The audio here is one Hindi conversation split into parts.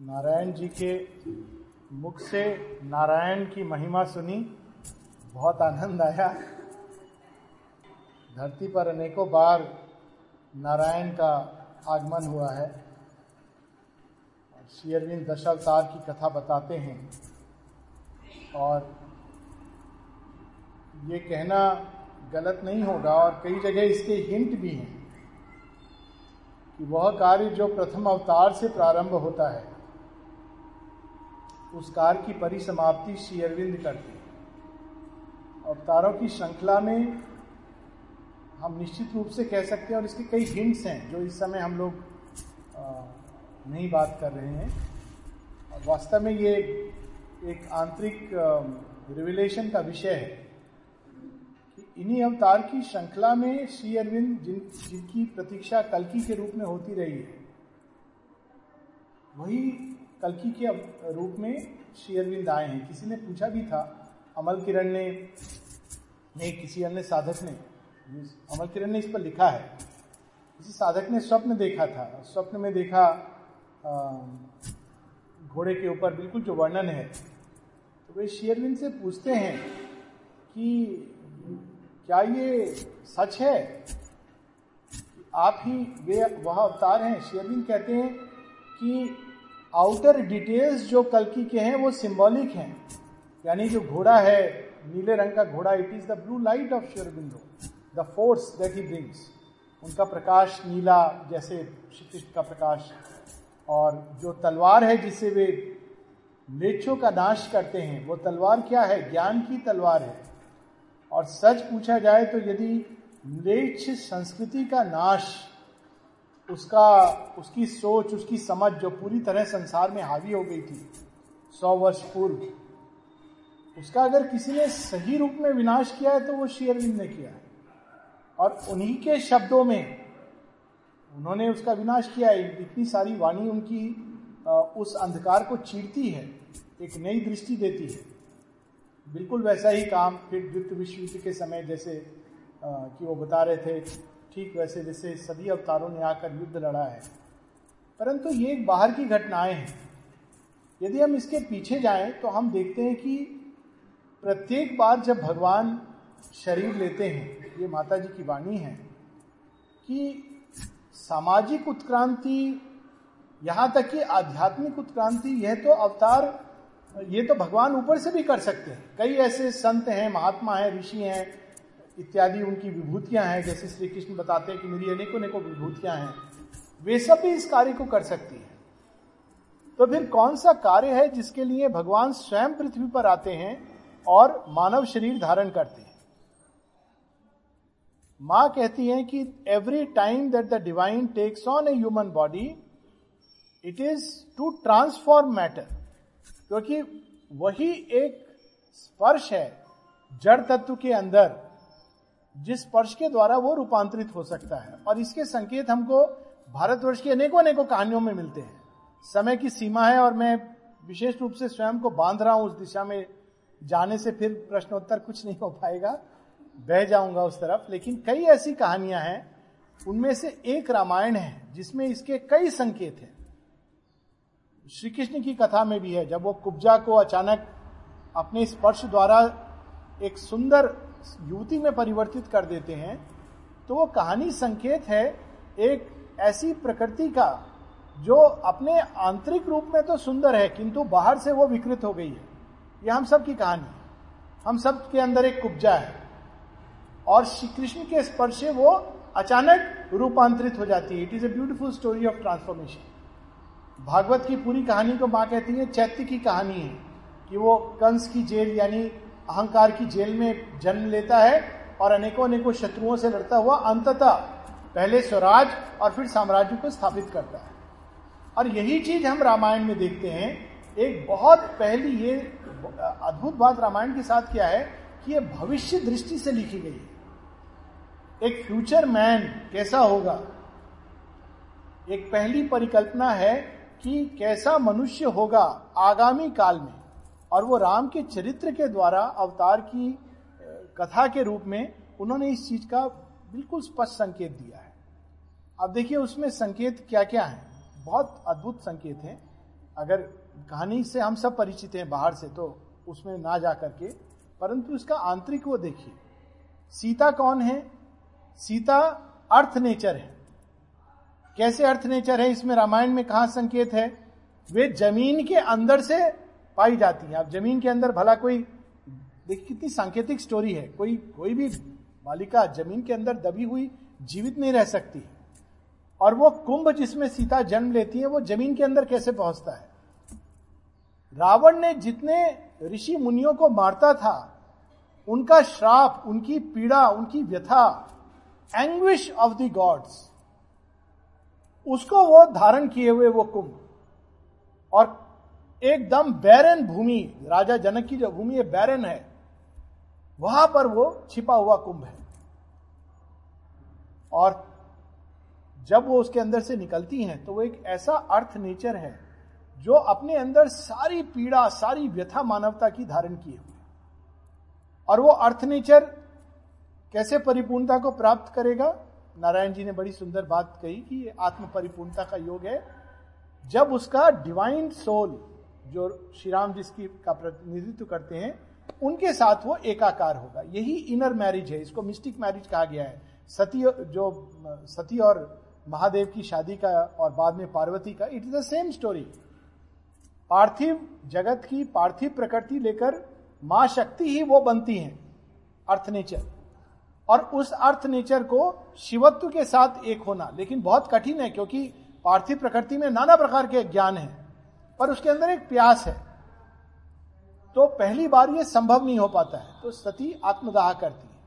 नारायण जी के मुख से नारायण की महिमा सुनी, बहुत आनंद आया। धरती पर अनेकों बार नारायण का आगमन हुआ है। श्री अरविंद दशावतार की कथा बताते हैं। और ये कहना गलत नहीं होगा, और कई जगह इसके हिंट भी हैं कि वह कार्य जो प्रथम अवतार से प्रारंभ होता है उस कार्य की परिसमाप्ति श्री अरविंद करते हैं। अवतारों की श्रृंखला में हम निश्चित रूप से कह सकते हैं, और इसके कई हिंट्स हैं, जो इस समय हम लोग नहीं बात कर रहे हैं। वास्तव में ये एक आंतरिक रिविलेशन का विषय है कि इन्हीं अवतार की श्रृंखला में श्री अरविंद जिन, जिनकी प्रतीक्षा कलकी के रूप में होती रही है, वही कलकी के रूप में श्री अरविंद आए हैं। किसी ने पूछा भी था, अमल किरण ने, नहीं, किसी अन्य साधक ने, अमल किरण ने इस पर लिखा है। किसी साधक ने स्वप्न देखा था। स्वप्न में देखा घोड़े के ऊपर बिल्कुल जो वर्णन है। तो वे शेयरविंद से पूछते हैं कि क्या ये सच है? आप ही वे वह अवतार हैं। शेयरविंद कहते हैं कि आउटर डिटेल्स जो कलकी के हैं, वो सिंबॉलिक हैं। यानी जो घोड़ा है, नीले रंग का घोड़ा it is the blue light of Sri Aurobindo the force that he brings उनका प्रकाश नीला, जैसे श्री का प्रकाश। और जो तलवार है जिससे वे मृक्षों का नाश करते हैं, वो तलवार क्या है? ज्ञान की तलवार है। और सच पूछा जाए तो यदि म्लेच्छ संस्कृति का नाश उसका, उसकी सोच, उसकी समझ जो पूरी तरह संसार में हावी हो गई थी, सौ वर्ष पूर्व, उसका अगर किसी ने सही रूप में विनाश किया है तो वो शेयरविंद ने किया है। और उन्हीं के शब्दों में उन्होंने उसका विनाश किया है। इतनी सारी वाणी उनकी उस अंधकार को चीरती है, एक नई दृष्टि देती है। बिल्कुल वैसा ही काम फिर द्वितीय विश्व युद्ध के समय, जैसे कि वो बता रहे थे ठीक वैसे जैसे सभी अवतारों ने आकर युद्ध लड़ा है। परंतु ये एक बाहर की घटनाएँ हैं। यदि हम इसके पीछे जाएँ तो हम देखते हैं कि प्रत्येक बार जब भगवान शरीर लेते हैं, ये माता जी की वाणी है, कि सामाजिक उत्क्रांति, यहाँ तक कि आध्यात्मिक उत्क्रांति, यह तो अवतार, ये तो भगवान ऊपर से भी कर सकते हैं। कई ऐसे संत हैं, महात्मा हैं, ऋषि हैं इत्यादि उनकी विभूतियाँ हैं, जैसे श्री कृष्ण बताते हैं कि मेरी अनेकों अनेकों विभूतियाँ हैं, वे सब भी इस कार्य को कर सकती हैं। तो फिर कौन सा कार्य है जिसके लिए भगवान स्वयं पृथ्वी पर आते हैं और मानव शरीर धारण करते हैं? माँ कहती है कि every time that the divine takes on a human body it is to transform matter क्योंकि वही एक स्पर्श है, जड़ तत्व के अंदर। जिस स्पर्श के द्वारा वो रूपांतरित हो सकता है। और इसके संकेत हमको भारतवर्ष की अनेकों अनेकों कहानियों में मिलते हैं। समय की सीमा है और मैं विशेष रूप से स्वयं को बाँध रहा हूँ उस दिशा में जाने से फिर प्रश्नोत्तर कुछ नहीं हो पाएगा। बह जाऊँगा उस तरफ़। लेकिन कई ऐसी कहानियाँ हैं, उनमें से एक रामायण है, जिसमें इसके कई संकेत हैं। श्री कृष्ण की कथा में भी है, जब वो कुब्जा को अचानक अपने स्पर्श द्वारा एक सुंदर युवती में परिवर्तित कर देते हैं तो वो कहानी संकेत है एक ऐसी प्रकृति का, जो अपने आंतरिक रूप में तो सुंदर है, किंतु बाहर से वो विकृत हो गई है। यह हम सब की कहानी हम सब के अंदर एक कुब्जा है। और श्री कृष्ण के स्पर्श से वो अचानक रूपांतरित हो जाती है। It is a beautiful story of transformation Bhagavata की पूरी कहानी को माँ कहती है, चैत्य की कहानी है कि वो कंस की जेल, यानी अहंकार की जेल में जन्म लेता है और अनेकों अनेकों शत्रुओं से लड़ता हुआ अंततः पहले स्वराज और फिर साम्राज्य को स्थापित करता है। और यही चीज़ हम रामायण में देखते हैं। एक बहुत पहली ये अद्भुत बात रामायण के साथ क्या है कि ये भविष्य दृष्टि से लिखी गई है। एक फ्यूचर मैन कैसा होगा? एक पहली परिकल्पना है कि कैसा मनुष्य होगा आगामी काल में। और वो राम के चरित्र के द्वारा, अवतार की कथा के रूप में उन्होंने इस चीज़ का बिल्कुल स्पष्ट संकेत दिया है। अब देखिए उसमें संकेत क्या क्या है? बहुत अद्भुत संकेत है। अगर कहानी से हम सब परिचित हैं बाहर से तो उसमें ना जा करके, परंतु इसका आंतरिक वो देखिए। सीता कौन है? सीता अर्थ नेचर है। कैसे अर्थ नेचर है? इसमें रामायण में कहा संकेत है? वे ज़मीन के अंदर से पाई जाती है। अब ज़मीन के अंदर भला कोई देखिए कितनी सांकेतिक स्टोरी है। कोई कोई भी बालिका ज़मीन के अंदर दबी हुई, जीवित नहीं रह सकती। और वो कुंभ जिसमें सीता जन्म लेती है, वो ज़मीन के अंदर कैसे पहुँचता है? रावण ने जितने ऋषि मुनियों को मारता था, उनका श्राप, उनकी पीड़ा, उनकी व्यथा एंग्विश ऑफ़ द गॉड्स उसको वो धारण किए हुए वो कुंभ। और एकदम बैरन भूमि, राजा जनक की जो भूमि है, बैरन है, वहाँ पर वो छिपा हुआ कुंभ है। और जब वो उसके अंदर से निकलती हैं तो वो एक ऐसा अर्थ नेचर है, जो अपने अंदर सारी पीड़ा, सारी व्यथा मानवता की धारण किए हुए और वो अर्थ नेचर कैसे परिपूर्णता को प्राप्त करेगा? नारायण जी ने बड़ी सुंदर बात कही कि ये आत्म परिपूर्णता का योग है। जब उसका डिवाइन सोल जो श्री राम जिसकी का प्रतिनिधित्व करते हैं, उनके साथ वो एकाकार होगा। यही इनर मैरिज है। इसको मिस्टिक मैरिज कहा गया है। सती जो, सती और महादेव की शादी का और बाद में पार्वती का it is the same story पार्थिव जगत की पार्थिव प्रकृति लेकर माँ शक्ति ही वो बनती हैं अर्थ नेचर और उस अर्थ नेचर को शिवत्व के साथ एक होना, लेकिन बहुत कठिन है, क्योंकि पार्थिव प्रकृति में नाना प्रकार के ज्ञान है। पर उसके अंदर एक प्यास है। तो पहली बार ये संभव नहीं हो पाता है। तो सती आत्मदाह करती है।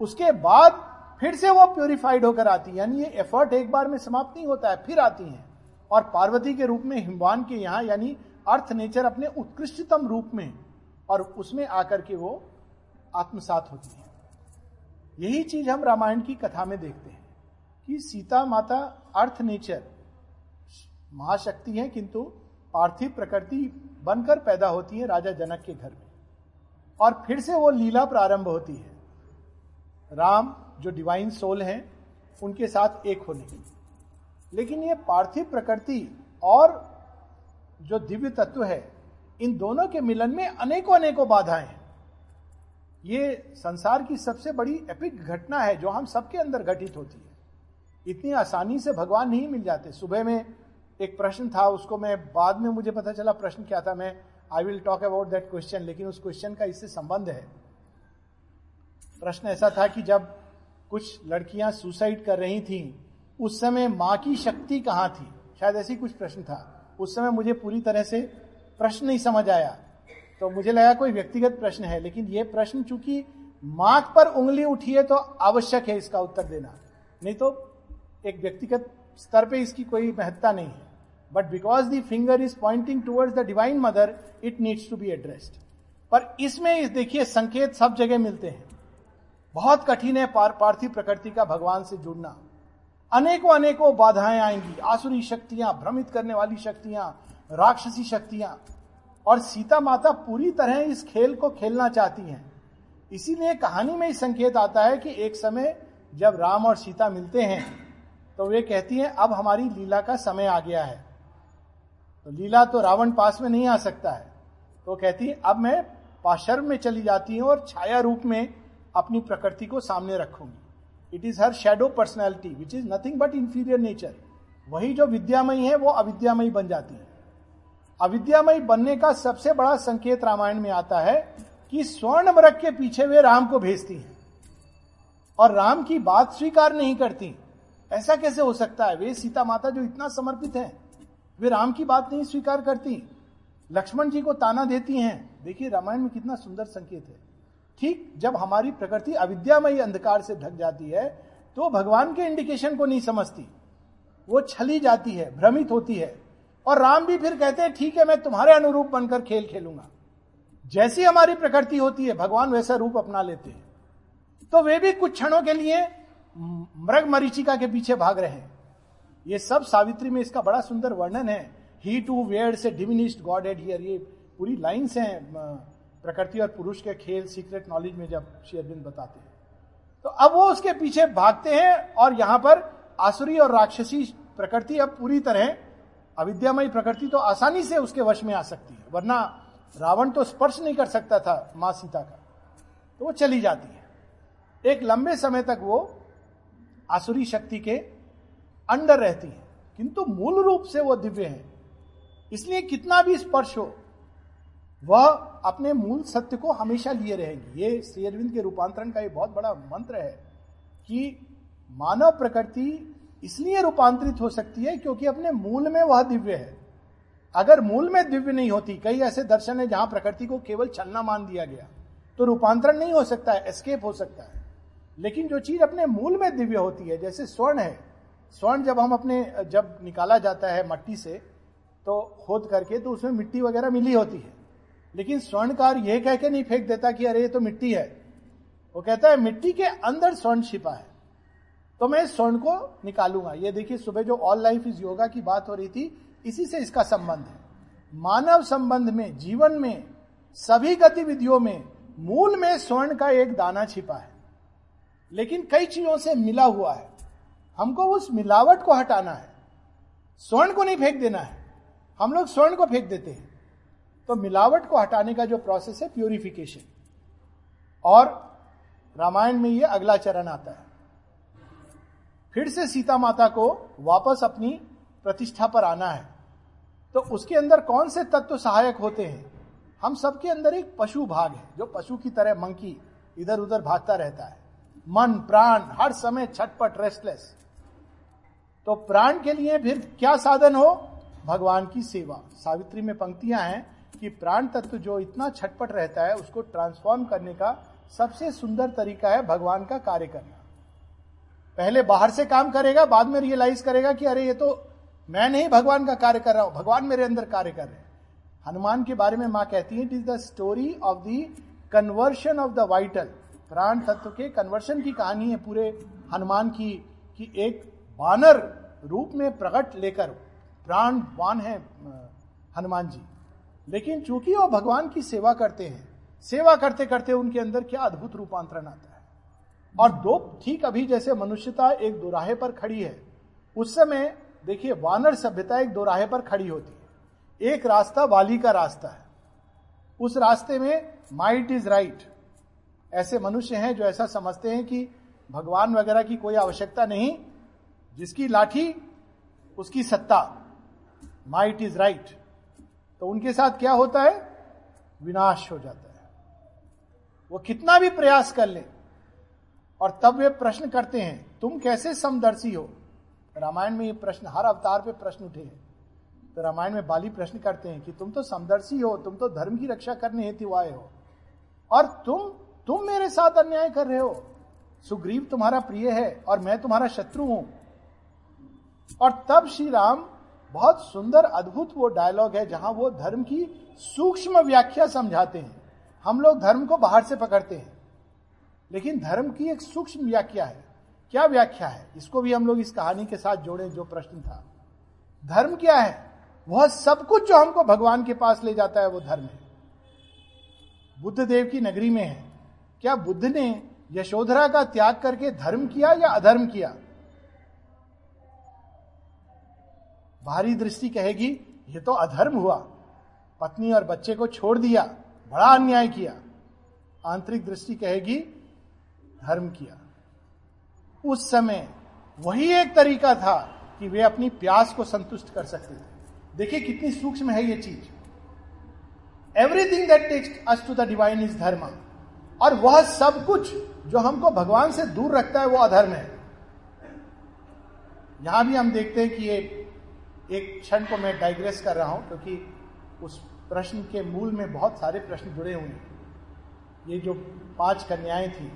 उसके बाद फिर से वो प्योरिफाइड होकर आती है। यानी ये एफर्ट एक बार में समाप्त नहीं होता है, फिर आती हैं। और पार्वती के रूप में, हिमवान के यहाँ, यानी अर्थ नेचर अपने उत्कृष्टतम रूप में और उसमें आकर के वो आत्मसात होती है। यही चीज़ हम रामायण की कथा में देखते हैं कि सीता माता अर्थ नेचर महाशक्ति है, किंतु पार्थिव प्रकृति बनकर पैदा होती है राजा जनक के घर में। और फिर से वो लीला प्रारंभ होती है। राम, जो डिवाइन सोल हैं, उनके साथ एक होने की लेकिन ये पार्थिव प्रकृति और जो दिव्य तत्व है, इन दोनों के मिलन में अनेकों अनेकों बाधाएँ हैं। ये संसार की सबसे बड़ी एपिक घटना है, जो हम सबके अंदर घटित होती है। इतनी आसानी से भगवान नहीं मिल जाते। सुबह में एक प्रश्न था, उसको मैं बाद में मुझे पता चला प्रश्न क्या था। मैं I will talk about that question लेकिन उस क्वेश्चन का इससे संबंध है। प्रश्न ऐसा था कि जब कुछ लड़कियाँ सुसाइड कर रही थी, उस समय माँ की शक्ति कहाँ थी? शायद ऐसी कुछ प्रश्न था। उस समय मुझे पूरी तरह से प्रश्न नहीं समझ आया। तो मुझे लगा कोई व्यक्तिगत प्रश्न है, लेकिन यह प्रश्न चूँकि माँ पर उंगली उठी है तो आवश्यक है इसका उत्तर देना। नहीं तो एक व्यक्तिगत स्तर पे इसकी कोई महत्ता नहीं है। But because the finger is pointing towards the divine mother it needs to be addressed पर इसमें इस देखिए संकेत सब जगह मिलते हैं। बहुत कठिन है पार, पार्थिव प्रकृति का भगवान से जुड़ना। अनेकों अनेकों बाधाएँ आएँगी। आसुरी शक्तियाँ भ्रमित करने वाली शक्तियाँ राक्षसी शक्तियाँ। और सीता माता पूरी तरह इस खेल को खेलना चाहती हैं। इसीलिए कहानी में ही संकेत आता है कि एक समय जब राम और सीता मिलते हैं तो वे कहती हैं अब हमारी लीला का समय आ गया है। तो लीला तो रावण पास में नहीं आ सकता है। तो कहती है, अब मैं पाशर्व में चली जाती हूँ और छाया रूप में अपनी प्रकृति को सामने रखूँगी। It is her shadow personality which is nothing but inferior nature वही जो विद्यामयी है, वो अविद्यामयी बन जाती है। अविद्यामयी बनने का सबसे बड़ा संकेत रामायण में आता है कि स्वर्ण मृग के पीछे वे राम को भेजती हैं। और राम की बात स्वीकार नहीं करती। ऐसा कैसे हो सकता है? वे सीता माता जो इतना समर्पित है वे राम की बात नहीं स्वीकार करती। लक्ष्मण जी को ताना देती हैं। देखिए, रामायण में कितना सुंदर संकेत है। ठीक, जब हमारी प्रकृति अविद्यामयी अंधकार से ढक जाती है तो भगवान के इंडिकेशन को नहीं समझती। वो छली जाती है, भ्रमित होती है। और राम भी फिर कहते हैं, ठीक है, मैं तुम्हारे अनुरूप बनकर खेल खेलूँगा। जैसी हमारी प्रकृति होती है, भगवान वैसा रूप अपना लेते हैं। तो वे भी कुछ क्षणों के लिए मृग मरीचिका के पीछे भाग रहे हैं। ये सब सावित्री में इसका बड़ा सुंदर वर्णन है। ही टू वेड से डिमिनिस्ड गॉड एड हियर ये पूरी लाइन्स हैं प्रकृति और पुरुष के खेल सीक्रेट नॉलेज में जब शेयरबिंद बताते हैं। तो अब वो उसके पीछे भागते हैं और यहाँ पर आसुरी और राक्षसी प्रकृति अब पूरी तरह अविद्यामयी प्रकृति तो आसानी से उसके वश में आ सकती है, वरना रावण तो स्पर्श नहीं कर सकता था माँ सीता का। तो वो चली जाती है। एक लंबे समय तक वो आसुरी शक्ति के अंडर रहती है। किंतु मूल रूप से वह दिव्य है। इसलिए कितना भी स्पर्श हो, वह अपने मूल सत्य को हमेशा लिए रहेगी। ये श्री अरविंद के रूपांतरण का एक बहुत बड़ा मंत्र है कि मानव प्रकृति इसलिए रूपांतरित हो सकती है क्योंकि अपने मूल में वह दिव्य है। अगर मूल में दिव्य नहीं होती, कई ऐसे दर्शन है जहाँ प्रकृति को केवल छलना मान दिया गया तो रूपांतरण नहीं हो सकता है एस्केप हो सकता है। लेकिन जो चीज़ अपने मूल में दिव्य होती है, जैसे स्वर्ण है स्वर्ण जब हम अपने, जब निकाला जाता है मट्टी से तो खोद करके तो उसमें मिट्टी वगैरह मिली होती है। लेकिन स्वर्णकार यह कह के नहीं फेंक देता कि अरे ये तो मिट्टी है। वो कहता है, मिट्टी के अंदर स्वर्ण छिपा है। तो मैं इस स्वर्ण को निकालूँगा। ये देखिए, सुबह जो ऑल लाइफ इज़ योगा की बात हो रही थी, इसी से इसका संबंध है। मानव संबंध में, जीवन में, सभी गतिविधियों में, मूल में स्वर्ण का एक दाना छिपा है। लेकिन कई चीज़ों से मिला हुआ है। हमको उस मिलावट को हटाना है। स्वर्ण को नहीं फेंक देना है। हम लोग स्वर्ण को फेंक देते हैं। तो मिलावट को हटाने का जो प्रोसेस है प्योरिफिकेशन और रामायण में ये अगला चरण आता है। फिर से सीता माता को वापस अपनी प्रतिष्ठा पर आना है। तो उसके अंदर कौन से तत्व सहायक होते हैं? हम सबके अंदर एक पशु भाग है, जो पशु की तरह मंकी इधर उधर भागता रहता है। मन, प्राण, हर समय छटपट रेस्टलेस तो प्राण के लिए फिर क्या साधन हो? भगवान की सेवा। सावित्री में पंक्तियाँ हैं कि प्राण तत्व जो इतना छटपट रहता है, उसको ट्रांसफॉर्म करने का सबसे सुंदर तरीका है भगवान का कार्य करना। पहले बाहर से काम करेगा, बाद में रियलाइज़ करेगा कि अरे ये तो मैं नहीं भगवान का कार्य कर रहा हूँ, भगवान मेरे अंदर कार्य कर रहे हैं। हनुमान के बारे में माँ कहती है it is the story of the conversion of the vital प्राण तत्व के कन्वर्शन की कहानी है पूरे हनुमान की, कि एक बानर रूप में प्रकट लेकर प्राण वान है हनुमान जी लेकिन चूँकि वो भगवान की सेवा करते हैं, सेवा करते करते उनके अंदर क्या अद्भुत रूपांतरण आता है। और दो, ठीक अभी जैसे मनुष्यता एक दोराहे पर खड़ी है, उस समय देखिए वानर सभ्यता एक दोराहे पर खड़ी होती है। एक रास्ता वाली का रास्ता है। उस रास्ते में माइट इज़ राइट ऐसे मनुष्य हैं जो ऐसा समझते हैं कि भगवान वगैरह की कोई आवश्यकता नहीं जिसकी लाठी, उसकी सत्ता। माइट इज़ राइट तो उनके साथ क्या होता है? विनाश हो जाता है। वो कितना भी प्रयास कर ले, और तब वे प्रश्न करते हैं, तुम कैसे समदर्शी हो? रामायण में ये प्रश्न, हर अवतार पे प्रश्न उठे हैं। तो रामायण में बाली प्रश्न करते हैं कि, तुम तो समदर्शी हो, तुम तो धर्म की रक्षा करने हेतु आए हो। और तुम तुम मेरे साथ अन्याय कर रहे हो। सुग्रीव तुम्हारा प्रिय है, और मैं तुम्हारा शत्रु हूँ। और तब श्री राम बहुत सुंदर अद्भुत वो डायलॉग है जहाँ वो धर्म की सूक्ष्म व्याख्या समझाते हैं। हम लोग धर्म को बाहर से पकड़ते हैं, लेकिन धर्म की एक सूक्ष्म व्याख्या है। क्या व्याख्या है? इसको भी हम लोग इस कहानी के साथ जोड़े जो प्रश्न था। धर्म क्या है? वह सब कुछ जो हमको भगवान के पास ले जाता है, वो धर्म है। बुद्ध देव की नगरी में है। क्या बुद्ध ने यशोधरा का त्याग करके धर्म किया या अधर्म किया? बाहरी दृष्टि कहेगी, ये तो अधर्म हुआ। पत्नी और बच्चे को छोड़ दिया, बड़ा अन्याय किया। आंतरिक दृष्टि कहेगी, धर्म किया। उस समय वही एक तरीका था कि वे अपनी प्यास को संतुष्ट कर सकते थे। देखिए कितनी सूक्ष्म है ये चीज़। Everything that takes us to the divine is धर्म और वह सब कुछ जो हमको भगवान से दूर रखता है, वो अधर्म है। यहाँ भी हम देखते हैं कि ये एक क्षण को मैं डाइग्रेस कर रहा हूँ, क्योंकि उस प्रश्न के मूल में बहुत सारे प्रश्न जुड़े हुए हैं। ये जो पाँच कन्याएँ थी,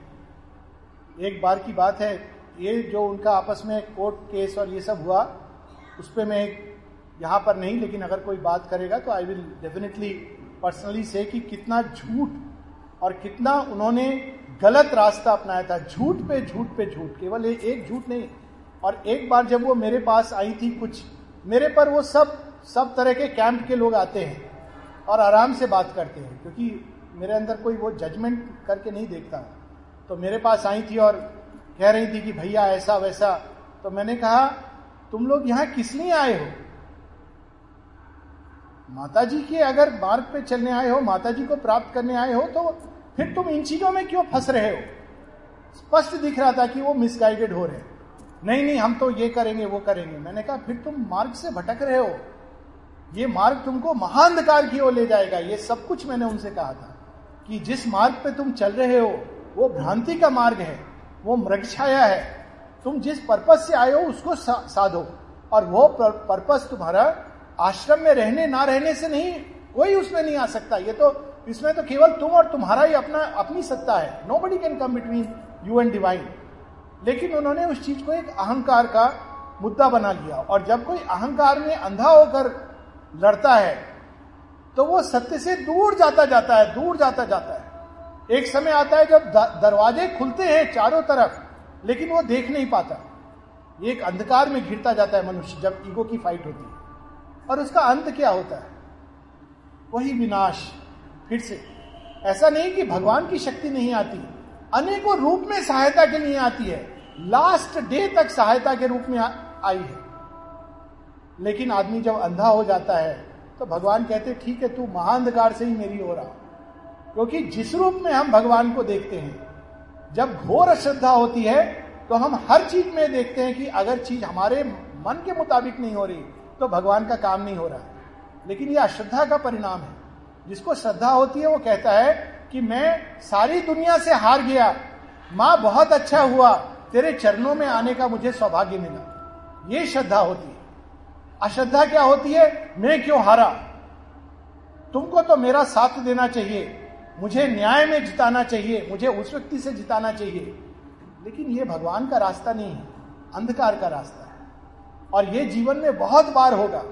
एक बार की बात है, ये जो उनका आपस में कोर्ट केस और ये सब हुआ, उस पर मैं यहाँ पर नहीं, लेकिन अगर कोई बात करेगा तो आई विल डेफिनेटली पर्सनली से कि कितना झूठ और कितना उन्होंने गलत रास्ता अपनाया था। झूठ पे झूठ पे झूठ, केवल एक झूठ नहीं, और एक बार जब वो मेरे पास आई थी कुछ मेरे पर वो सब सब तरह के कैंप के लोग आते हैं और आराम से बात करते हैं, क्योंकि मेरे अंदर कोई वो जजमेंट करके नहीं देखता। तो मेरे पास आई थी और कह रही थी कि भैया ऐसा वैसा। तो मैंने कहा, तुम लोग यहाँ किस लिए आए हो? माता जी के अगर मार्ग पे चलने आए हो माता जी को प्राप्त करने आए हो तो फिर तुम इन चीज़ों में क्यों फंस रहे हो? स्पष्ट दिख रहा था कि वो मिसगाइडेड हो रहे हैं। नहीं नहीं, हम तो ये करेंगे, वो करेंगे। मैंने कहा, फिर तुम मार्ग से भटक रहे हो। ये मार्ग तुमको महाअंधकार की ओर ले जाएगा। ये सब कुछ मैंने उनसे कहा था कि जिस मार्ग पे तुम चल रहे हो, वो भ्रांति का मार्ग है, वो मृग छाया है। तुम जिस पर्पज से आए हो, उसको साधो। और वो पर्पज तुम्हारा आश्रम में रहने, ना रहने से नहीं, कोई उसमें नहीं आ सकता। ये तो इसमें तो केवल तुम और तुम्हारा ही अपना, अपनी सत्ता है। Nobody can come between you and divine लेकिन उन्होंने उस चीज़ को एक अहंकार का मुद्दा बना लिया। और जब कोई अहंकार में अंधा होकर लड़ता है तो वो सत्य से दूर जाता जाता है, दूर जाता जाता है। एक समय आता है जब दरवाजे खुलते हैं चारों तरफ़, लेकिन वो देख नहीं पाता। एक अंधकार में घिरता जाता है मनुष्य जब ईगो की फाइट होती है। और उसका अंत क्या होता है? वही विनाश, फिर से। ऐसा नहीं कि भगवान की शक्ति नहीं आती। अनेकों रूप में सहायता के लिए आती है। लास्ट डे तक सहायता के रूप में आई है। लेकिन आदमी जब अंधा हो जाता है तो भगवान कहते ठीक है, तू महाअंधकार से ही मेरी हो रहा क्योंकि जिस रूप में हम भगवान को देखते हैं, जब घोर अश्रद्धा होती है तो हम हर चीज़ में देखते हैं कि अगर चीज़ हमारे मन के मुताबिक नहीं हो रही तो भगवान का काम नहीं हो रहा है। लेकिन यह अश्रद्धा का परिणाम है। जिसको श्रद्धा होती है, वो कहता है कि मैं सारी दुनिया से हार गया, माँ बहुत अच्छा हुआ तेरे चरणों में आने का मुझे सौभाग्य मिला। ये श्रद्धा होती है। अश्रद्धा क्या होती है? मैं क्यों हारा? तुमको तो मेरा साथ देना चाहिए। मुझे न्याय में जिताना चाहिए। मुझे उस व्यक्ति से जिताना चाहिए। लेकिन ये भगवान का रास्ता नहीं है। अंधकार का रास्ता है। और ये जीवन में बहुत बार होगा।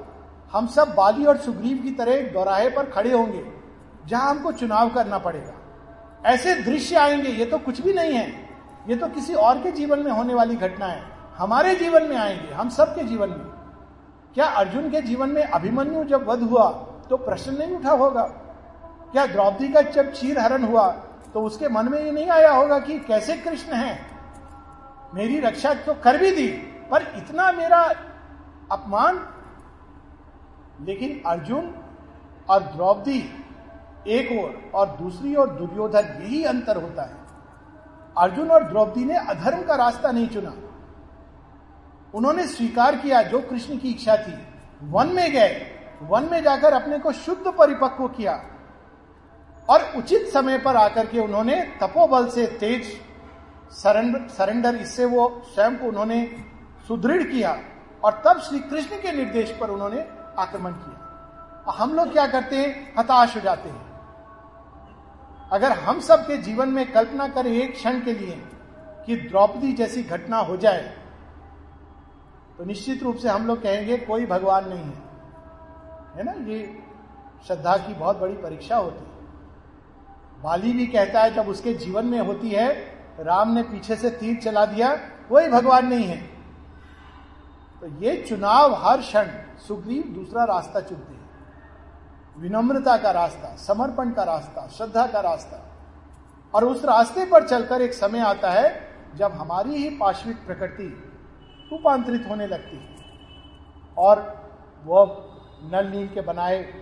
हम सब बाली और सुग्रीव की तरह दोराहे पर खड़े होंगे, जहाँ हमको चुनाव करना पड़ेगा। ऐसे दृश्य आएँगे, ये तो कुछ भी नहीं है। ये तो किसी और के जीवन में होने वाली घटना है हमारे जीवन में आएँगे, हम सबके जीवन में। क्या अर्जुन के जीवन में अभिमन्यु जब वध हुआ तो प्रश्न नहीं उठा होगा? क्या द्रौपदी का जब चीर हरण हुआ तो उसके मन में ये नहीं आया होगा कि कैसे कृष्ण है? मेरी रक्षा तो कर भी दी, पर इतना मेरा अपमान। लेकिन अर्जुन और द्रौपदी एक ओर और दूसरी ओर दुर्योधन, यही अंतर होता है। अर्जुन और द्रौपदी ने अधर्म का रास्ता नहीं चुना। उन्होंने स्वीकार किया जो कृष्ण की इच्छा थी। वन में गए। वन में जाकर अपने को शुद्ध परिपक्व किया। और उचित समय पर आकर के उन्होंने तपोबल से तेज सरेंडर, इससे वो स्वयं को उन्होंने सुदृढ़ किया। और तब श्री कृष्ण के निर्देश पर उन्होंने आक्रमण किया। और हम लोग क्या करते हैं? हताश हो जाते हैं। अगर हम सब के जीवन में कल्पना करें एक क्षण के लिए कि द्रौपदी जैसी घटना हो जाए तो निश्चित रूप से हम लोग कहेंगे, कोई भगवान नहीं है। है ना? ये श्रद्धा की बहुत बड़ी परीक्षा होती है। बाली भी कहता है, जब उसके जीवन में होती है, राम ने पीछे से तीर चला दिया, कोई भगवान नहीं है। तो ये चुनाव हर क्षण सुग्रीव दूसरा रास्ता चुनते हैं। विनम्रता का रास्ता, समर्पण का रास्ता, श्रद्धा का रास्ता। और उस रास्ते पर चलकर एक समय आता है जब हमारी ही पाश्विक प्रकृति रूपांतरित होने लगती है। और वह नल नील के बनाए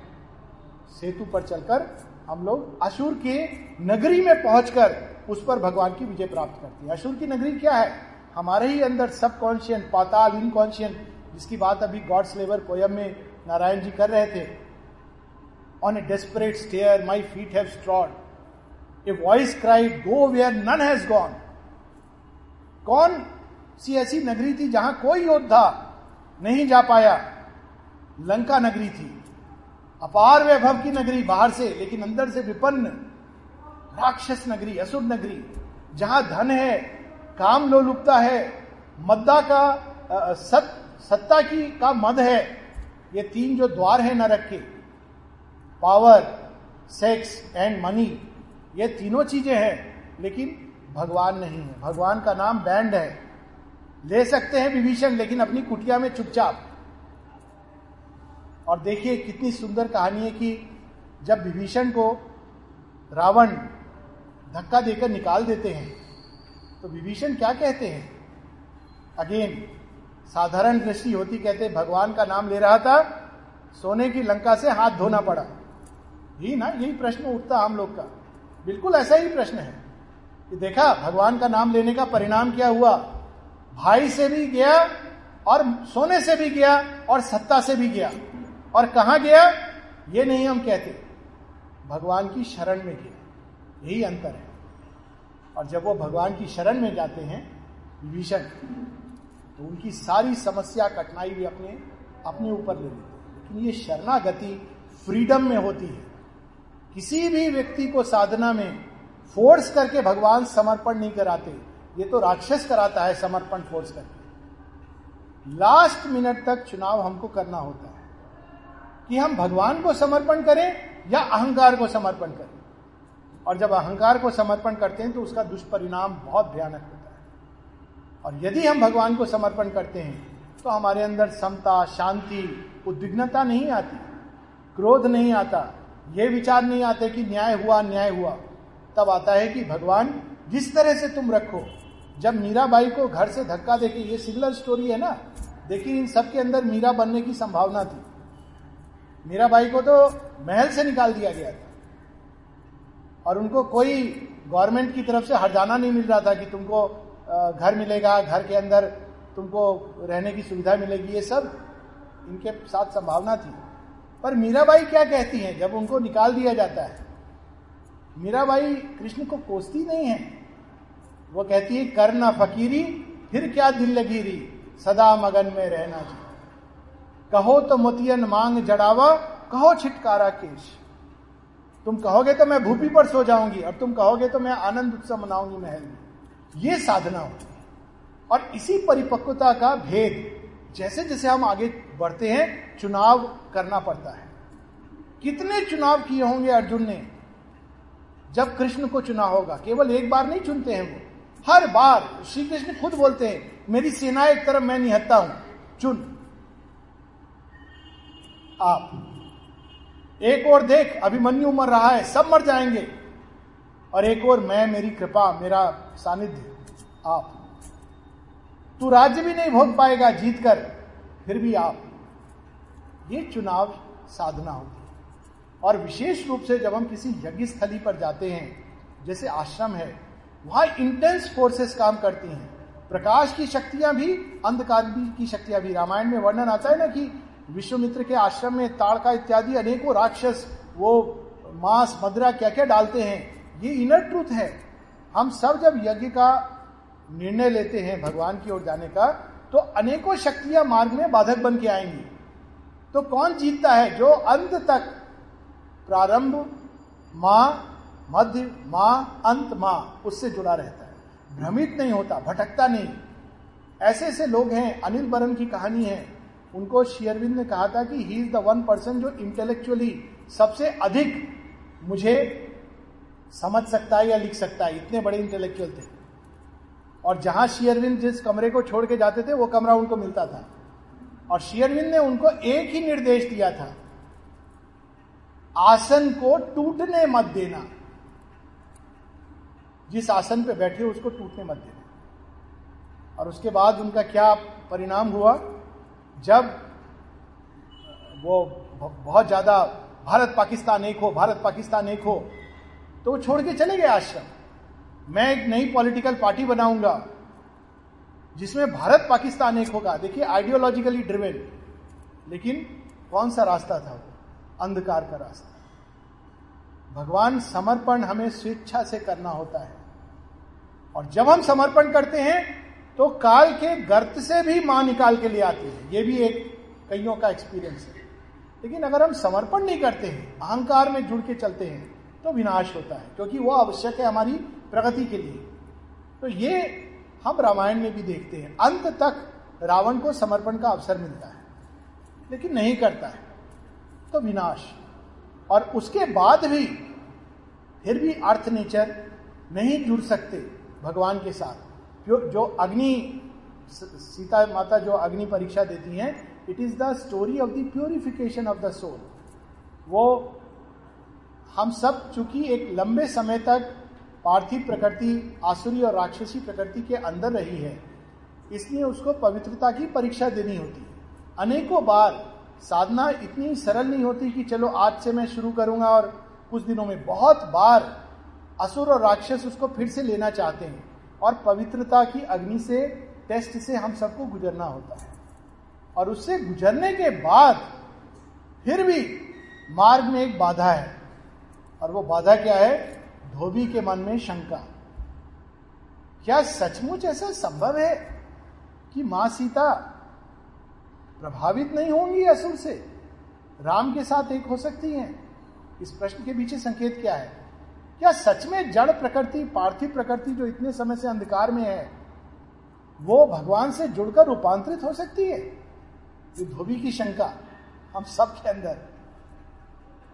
सेतु पर चलकर हम लोग अशुर के नगरी में पहुंचकर उस पर भगवान की विजय प्राप्त करती है। अशुर की नगरी क्या है? हमारे ही अंदर सब कॉन्शियन पाताल इनकॉन्शियन जिसकी बात अभी गॉड्स लेवर पोयम में नारायण जी कर रहे थे on a desperate stair my feet have strode a voice cried go where none has gone कौन सी ऐसी नगरी थी जहाँ कोई योद्धा नहीं जा पाया? लंका नगरी थी। अपार वैभव की नगरी बाहर से लेकिन अंदर से विपन्न राक्षस नगरी असुर नगरी जहाँ धन है काम लोलुपता है मद्दा का सत, सत्ता की का मद है। ये तीन जो द्वार है नरक के पावर सेक्स एंड मनी ये तीनों चीज़ें हैं, लेकिन भगवान नहीं है। भगवान का नाम बैंड है। ले सकते हैं विभीषण, लेकिन अपनी कुटिया में चुपचाप। और देखिए कितनी सुंदर कहानी है कि जब विभीषण को रावण धक्का देकर निकाल देते हैं तो विभीषण क्या कहते हैं? अगेन साधारण दृष्टि होती कहते भगवान का नाम ले रहा था, सोने की लंका से हाथ धोना पड़ा। ही ना, यही प्रश्न उठता हम लोग का। बिल्कुल ऐसा ही प्रश्न है कि देखा, भगवान का नाम लेने का परिणाम क्या हुआ? भाई से भी गया और सोने से भी गया और सत्ता से भी गया। और कहा गया? ये नहीं हम कहते। भगवान की शरण में गया। यही अंतर है। और जब वो भगवान की शरण में जाते हैं, विभीषण तो उनकी सारी समस्या, कठिनाई भी अपने अपने ऊपर ले लेते हैं। लेकिन ये शरणागति फ्रीडम में होती है। किसी भी व्यक्ति को साधना में फोर्स करके भगवान समर्पण नहीं कराते। ये तो राक्षस कराता है समर्पण फोर्स करके। लास्ट मिनट तक चुनाव हमको करना होता है। कि हम भगवान को समर्पण करें या अहंकार को समर्पण करें। और जब अहंकार को समर्पण करते हैं तो उसका दुष्परिणाम बहुत भयानक होता है। और यदि हम भगवान को समर्पण करते हैं तो हमारे अंदर समता, शांति, उद्विग्नता नहीं आती, क्रोध नहीं आता ये विचार नहीं आते कि न्याय हुआ न्याय हुआ। तब आता है कि भगवान, जिस तरह से तुम रखो, जब मीराबाई को घर से धक्का देके ये सिमिलर स्टोरी है ना? देखिए, इन सबके अंदर मीरा बनने की संभावना थी। मीराबाई को तो महल से निकाल दिया गया था। और उनको कोई गवर्नमेंट की तरफ़ से हरजाना नहीं मिल रहा था कि तुमको घर मिलेगा, घर के अंदर तुमको रहने की सुविधा मिलेगी, ये सब इनके साथ संभावना थी। पर मीराबाई क्या कहती हैं? जब उनको निकाल दिया जाता है। मीराबाई कृष्ण को कोसती नहीं है। वो कहती है करना फकीरी, फिर क्या दिल लगीरी? सदा मगन में रहना चाहिए कहो तो मोतियन मांग जड़ावा, कहो छिटकारा केश। तुम कहोगे तो मैं भूपी पर सो जाऊँगी, और तुम कहोगे तो मैं आनंद उत्सव मनाऊँगी महल में। ये साधना होती है। और इसी परिपक्वता का भेद जैसे जैसे हम आगे बढ़ते हैं चुनाव करना पड़ता है। कितने चुनाव किए होंगे अर्जुन ने? जब कृष्ण को चुना होगा, केवल एक बार नहीं चुनते हैं वो। हर बार श्री कृष्ण खुद बोलते हैं, मेरी सेना एक तरफ़, मैं निहत्ता हूँ। चुन। आप। एक और देख, अभिमन्यु मर रहा है, सब मर जाएँगे। और एक और, मैं, मेरी कृपा, मेरा सानिध्य। आप। तू राज्य भी नहीं भोग पाएगा जीत कर फिर भी आप। ये चुनाव साधना होती है। और विशेष रूप से जब हम किसी यज्ञ स्थली पर जाते हैं, जैसे आश्रम है, वहाँ इंटेंस फोर्सेस काम करती हैं। प्रकाश की शक्तियाँ भी, अंधकार की शक्तियाँ भी। रामायण में वर्णन आता है ना कि विश्वमित्र के आश्रम में ताड़का इत्यादि अनेकों राक्षस, वो मांस, मदरा क्या क्या डालते हैं, ये इनर ट्रूथ है। हम सब जब यज्ञ का निर्णय लेते हैं भगवान की ओर जाने का तो अनेकों शक्तियाँ मार्ग में बाधक बन के आएँगी। तो कौन जीतता है? जो अंत तक प्रारंभ, माँ, मध्य, माँ, अंत, माँ, उससे जुड़ा रहता है। भ्रमित नहीं होता, भटकता नहीं। ऐसे ऐसे लोग हैं, अनिल बरन की कहानी है। उनको शेयरविंद ने कहा था कि he is the one person जो इंटेलेक्चुअली सबसे अधिक मुझे समझ सकता है या लिख सकता है। इतने बड़े इंटेलेक्चुअल थे। और जहाँ शेयरविंद जिस कमरे को छोड़ के जाते थे, वो कमरा उनको मिलता था। और शेयरविंद ने उनको एक ही निर्देश दिया था, आसन को टूटने मत देना। जिस आसन पे बैठे हो, उसको टूटने मत देना। और उसके बाद उनका क्या परिणाम हुआ? जब वो बहुत ज़्यादा भारत पाकिस्तान एक हो, भारत पाकिस्तान एक हो तो वो छोड़ के चले गए आश्रम। मैं एक नई पॉलिटिकल पार्टी बनाऊँगा। जिसमें भारत पाकिस्तान एक होगा। देखिए आइडियोलॉजिकली ड्रिवेन लेकिन कौन सा रास्ता था वो? अंधकार का रास्ता। भगवान समर्पण हमें स्वेच्छा से करना होता है। और जब हम समर्पण करते हैं तो काल के गर्त से भी माँ निकाल के ले आते हैं। ये भी एक कईयों का एक्सपीरियंस है। लेकिन अगर हम समर्पण नहीं करते हैं, अहंकार में जुड़ के चलते हैं तो विनाश होता है, क्योंकि वो आवश्यक है हमारी प्रगति के लिए। तो ये हम रामायण में भी देखते हैं। अंत तक रावण को समर्पण का अवसर मिलता है, लेकिन नहीं करता है तो विनाश। और उसके बाद भी फिर भी अर्थ नेचर नहीं जुड़ सकते भगवान के साथ। जो जो अग्नि सीता माता जो अग्नि परीक्षा देती हैं it is the story of the purification of the soul वो, हम सब चूँकि एक लंबे समय तक पार्थिव प्रकृति, आसुरी और राक्षसी प्रकृति के अंदर रही है। इसलिए उसको पवित्रता की परीक्षा देनी होती है। अनेकों बार साधना इतनी सरल नहीं होती कि चलो आज से मैं शुरू करूँगा और कुछ दिनों में बहुत बार असुर और राक्षस उसको फिर से लेना चाहते हैं और पवित्रता की अग्नि से, टेस्ट से हम सबको गुजरना होता है। और उससे गुजरने के बाद फिर भी मार्ग में एक बाधा है। और वो बाधा क्या है? धोबी के मन में शंका। क्या सचमुच ऐसा संभव है कि माँ सीता प्रभावित नहीं होंगी असुर से? राम के साथ एक हो सकती हैं। इस प्रश्न के पीछे संकेत क्या है? क्या सच में जड़ प्रकृति, पार्थिव प्रकृति जो इतने समय से अंधकार में है, वो भगवान से जुड़कर रूपांतरित हो सकती है? ये धोबी की शंका हम सब के अंदर।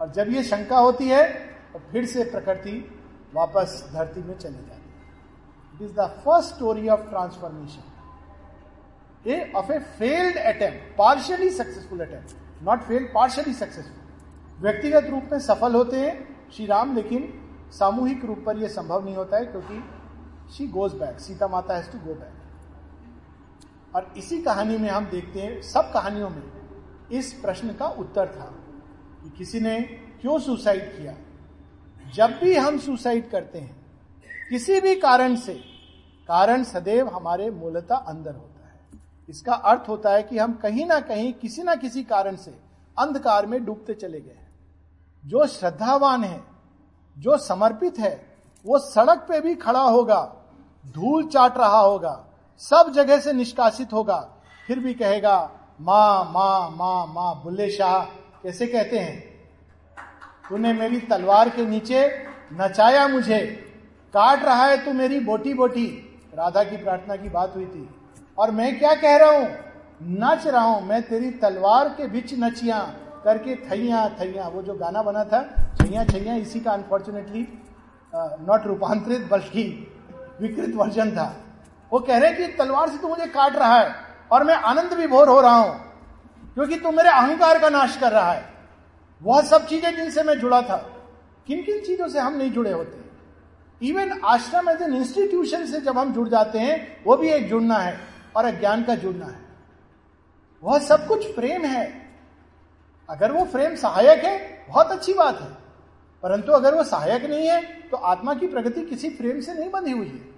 और जब ये शंका होती है तो फिर से प्रकृति वापस धरती में चली जाती it is the first story of transformation of a failed attempt partially successful attempt not failed partially successful व्यक्तिगत रूप में सफल होते हैं श्री राम, लेकिन सामूहिक रूप पर यह संभव नहीं होता है क्योंकि शी गोज बैक सीता माता हैज़ टू गो बैक और इसी कहानी में हम देखते हैं, सब कहानियों में इस प्रश्न का उत्तर था कि किसी ने क्यों सुसाइड किया? जब भी हम सुसाइड करते हैं, किसी भी कारण से, कारण सदैव हमारे मूलता अंदर होता है। इसका अर्थ होता है कि हम कहीं ना कहीं, किसी ना किसी कारण से अंधकार में डूबते चले गए हैं। जो श्रद्धावान है, जो समर्पित है, वो सड़क पे भी खड़ा होगा, धूल चाट रहा होगा, सब जगह से निष्कासित होगा, फिर भी कहेगा, माँ माँ माँ माँ, बुल्ले शाह, कैसे कहते हैं? तूने मेरी तलवार के नीचे नचाया मुझे। काट रहा है तू मेरी बोटी बोटी राधा की प्रार्थना की बात हुई थी। और मैं क्या कह रहा हूँ? नच रहा हूँ। मैं तेरी तलवार के बीच नचिया करके थैया थैया। वो जो गाना बना था छैया छैया इसी का अनफॉर्चुनेटली नॉट रूपांतरित, बल्कि विकृत वर्जन था। वो कह रहे कि तलवार से तू मुझे काट रहा है और मैं आनंद विभोर हो रहा हूँ, क्योंकि तू मेरे अहंकार का नाश कर रहा है। वह सब चीज़ें जिनसे मैं जुड़ा था किन किन चीज़ों से हम नहीं जुड़े होते? इवन आश्रम एज एन इंस्टीट्यूशन से जब हम जुड़ जाते हैं, वो भी एक जुड़ना है और अज्ञान का जुड़ना है। वह सब कुछ प्रेम है। अगर वो प्रेम सहायक है, बहुत अच्छी बात है। परंतु अगर वो सहायक नहीं है तो आत्मा की प्रगति किसी प्रेम से नहीं बंधी हुई है।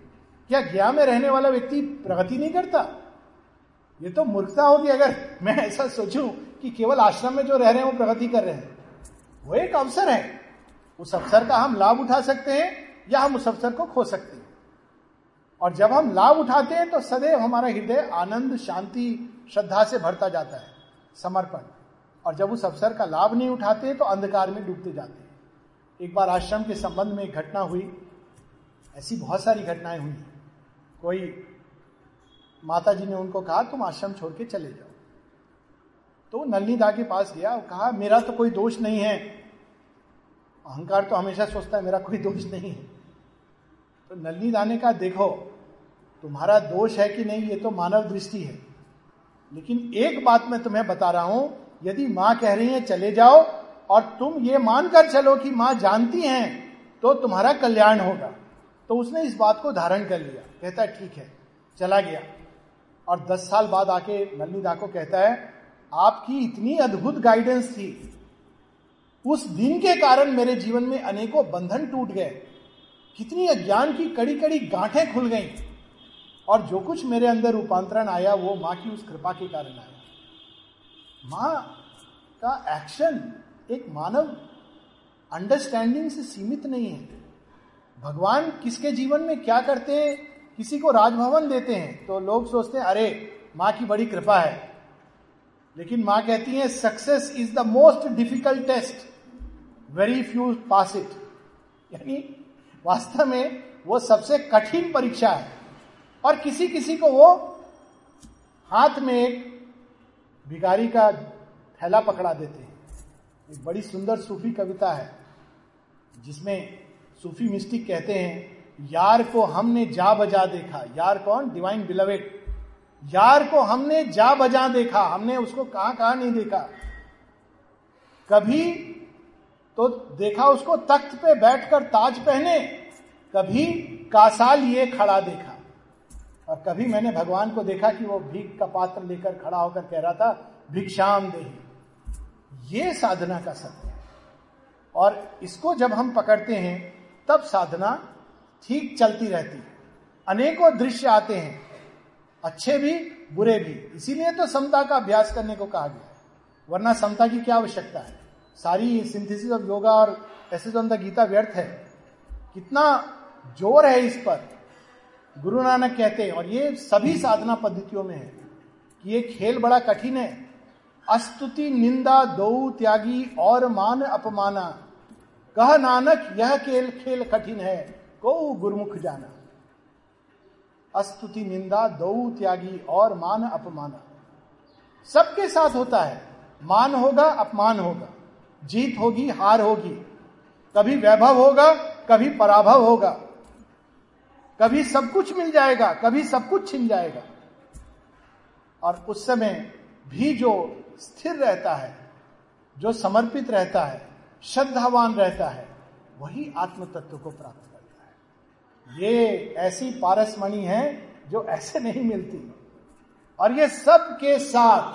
क्या ज्ञा में रहने वाला व्यक्ति प्रगति नहीं करता? ये तो मूर्खता होगी अगर मैं ऐसा सोचूं कि केवल आश्रम में जो रह रहे हैं, वो प्रगति कर रहे हैं। वो एक अवसर है। उस अवसर का हम लाभ उठा सकते हैं या हम उस अवसर को खो सकते हैं। और जब हम लाभ उठाते हैं तो सदैव हमारा हृदय आनंद, शांति, श्रद्धा से भरता जाता है, समर्पण। और जब उस अवसर का लाभ नहीं उठाते तो अंधकार में डूबते जाते हैं। एक बार आश्रम के संबंध में एक घटना हुई। ऐसी बहुत सारी घटनाएँ हुई। कोई माता जी ने उनको कहा, तुम आश्रम छोड़ के चले जाओ। तो नलनी दा के पास गया और कहा, मेरा तो कोई दोष नहीं है। अहंकार तो हमेशा सोचता है, मेरा कोई दोष नहीं है। तो नलनी दा ने कहा, देखो, तुम्हारा दोष है कि नहीं, ये तो मानव दृष्टि है। लेकिन एक बात मैं तुम्हें बता रहा हूँ, यदि माँ कह रही है, चले जाओ, और तुम ये मानकर चलो कि माँ जानती हैं तो तुम्हारा कल्याण होगा। तो उसने इस बात को धारण कर लिया। कहता है, ठीक है, चला गया। और दस साल बाद आके नलनी दा को कहता है आपकी इतनी अद्भुत गाइडेंस थी। उस दिन के कारण मेरे जीवन में अनेकों बंधन टूट गए। कितनी अज्ञान की कड़ी कड़ी गांठें खुल गईं। और जो कुछ मेरे अंदर रूपांतरण आया, वो माँ की उस कृपा के कारण आया। माँ का एक्शन एक मानव अंडरस्टैंडिंग से सीमित नहीं है। भगवान किसके जीवन में क्या करते हैं, किसी को राजभवन देते हैं तो लोग सोचते हैं, अरे, माँ की बड़ी कृपा है। लेकिन माँ कहती है success is the most difficult test very few pass it यानी वास्तव में वो सबसे कठिन परीक्षा है। और किसी किसी को वो हाथ में एक भिगारी का थैला पकड़ा देते हैं। एक बड़ी सुंदर सूफी कविता है, जिसमें सूफी मिस्टिक कहते हैं, यार को हमने जा बजा देखा, यार कौन? डिवाइन बिलवेट यार को हमने जा बजा देखा, हमने उसको कहाँ कहाँ नहीं देखा। कभी तो देखा उसको तख्त पे बैठकर ताज पहने, कभी कासा लिए खड़ा देखा। और कभी मैंने भगवान को देखा कि वो भीख का पात्र लेकर खड़ा होकर कह रहा था, भिक्षाम दे ये साधना का सत्य है। और इसको जब हम पकड़ते हैं, तब साधना ठीक चलती रहती है। अनेकों दृश्य आते हैं अच्छे भी, बुरे भी। इसीलिए तो समता का अभ्यास करने को कहा गया वरना समता की क्या आवश्यकता है? सारी सिंथेसिस ऑफ़ योगा और ऐसे अंदर गीता व्यर्थ है। कितना ज़ोर है इस पर। गुरु नानक कहते हैं, और ये सभी साधना पद्धतियों में है कि ये खेल बड़ा कठिन है। अस्तुति, निंदा, दो, त्यागी और मान अपमाना। कह नानक, यह खेल खेल कठिन है। को गुरुमुख जाना। अस्तुति, निंदा दो त्यागी और मान, अपमान। सबके साथ होता है। मान होगा, अपमान होगा। जीत होगी, हार होगी। कभी वैभव होगा, कभी पराभव होगा। कभी सब कुछ मिल जाएगा, कभी सब कुछ छिन जाएगा। और उस समय भी जो स्थिर रहता है, जो समर्पित रहता है, श्रद्धावान रहता है, वही आत्म तत्व को प्राप्त ये ऐसी पारसमणि है जो ऐसे नहीं मिलती। और ये सब के साथ,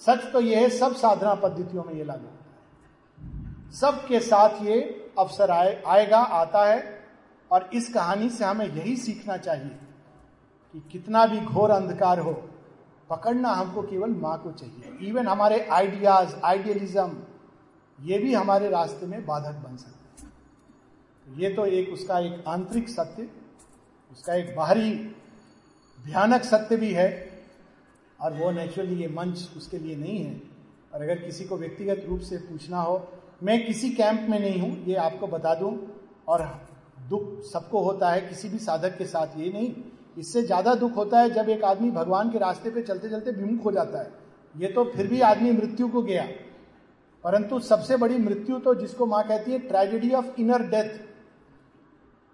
सच तो यह है, सब साधना पद्धतियों में ये लागू होता है। सबके साथ ये अवसर आए, आएगा, आता है, और इस कहानी से हमें यही सीखना चाहिए कि कितना भी घोर अंधकार हो, पकड़ना हमको केवल माँ को चाहिए। इवन हमारे आइडियाज़ आइडियलिज्म ये भी हमारे रास्ते में बाधक बन सकते ये तो एक उसका एक आंतरिक सत्य, उसका एक बाहरी भयानक सत्य भी है, और वो नेचुरली ये मंच उसके लिए नहीं है। और अगर किसी को व्यक्तिगत रूप से पूछना हो, मैं किसी कैंप में नहीं हूँ, ये आपको बता दूँ, और दुख सबको होता है, किसी भी साधक के साथ ये नहीं। इससे ज़्यादा दुख होता है जब एक आदमी भगवान के रास्ते पे चलते चलते विमुख हो जाता है। ये तो फिर भी आदमी मृत्यु को गया। परंतु सबसे बड़ी मृत्यु तो जिसको माँ कहती है ट्रेजेडी ऑफ़ इनर डेथ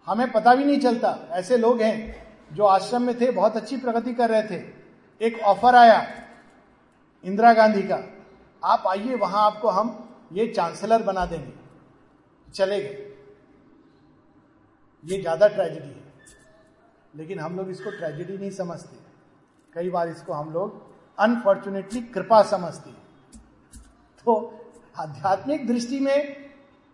हमें पता भी नहीं चलता। ऐसे लोग हैं जो आश्रम में थे, बहुत अच्छी प्रगति कर रहे थे। एक ऑफ़र आया इंदिरा गांधी का, आप आइए, वहाँ आपको हम ये चांसलर बना देंगे। चले गए। ये ज़्यादा ट्रेजिडी है। लेकिन हम लोग इसको ट्रेजिडी नहीं समझते। कई बार इसको हम लोग अनफॉर्चुनेटली कृपा समझते तो आध्यात्मिक दृष्टि में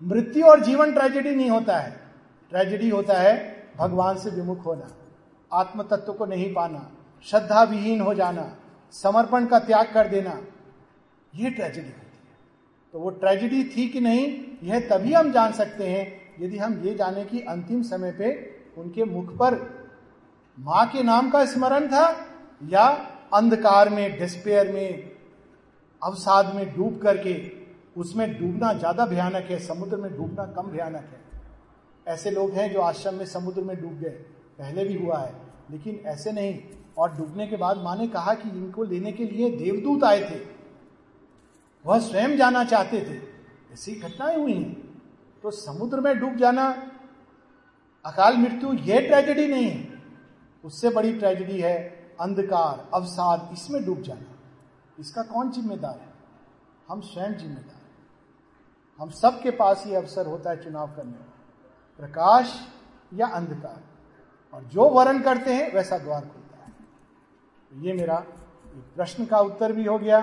मृत्यु और जीवन ट्रेजेडी नहीं होता है। ट्रेजेडी होता है, भगवान से विमुख होना आत्म तत्व को नहीं पाना श्रद्धा विहीन हो जाना, समर्पण का त्याग कर देना यह ट्रेजेडी होती है। तो वो ट्रेजेडी थी कि नहीं, यह तभी हम जान सकते हैं यदि हम ये जाने कि अंतिम समय पे उनके मुख पर माँ के नाम का स्मरण था या अंधकार में डिस्पेयर में, अवसाद में डूब करके, उसमें डूबना ज़्यादा भयानक है, समुद्र में डूबना कम भयानक है। ऐसे लोग हैं जो आश्रम में समुद्र में डूब गए। पहले भी हुआ है, लेकिन ऐसे नहीं। और डूबने के बाद माँ ने कहा कि इनको लेने के लिए देवदूत आए थे। वह स्वयं जाना चाहते थे। ऐसी घटनाएँ हुई हैं। तो समुद्र में डूब जाना, अकाल मृत्यु यह ट्रेजेडी नहीं है। उससे बड़ी ट्रेजेडी है अंधकार, अवसाद, इसमें डूब जाना। इसका कौन जिम्मेदार है? हम स्वयं जिम्मेदार हम सबके पास ये अवसर होता है चुनाव करने का प्रकाश या अंधकार। और जो वर्ण करते हैं, वैसा द्वार खुलता है। तो ये मेरा प्रश्न का उत्तर भी हो गया।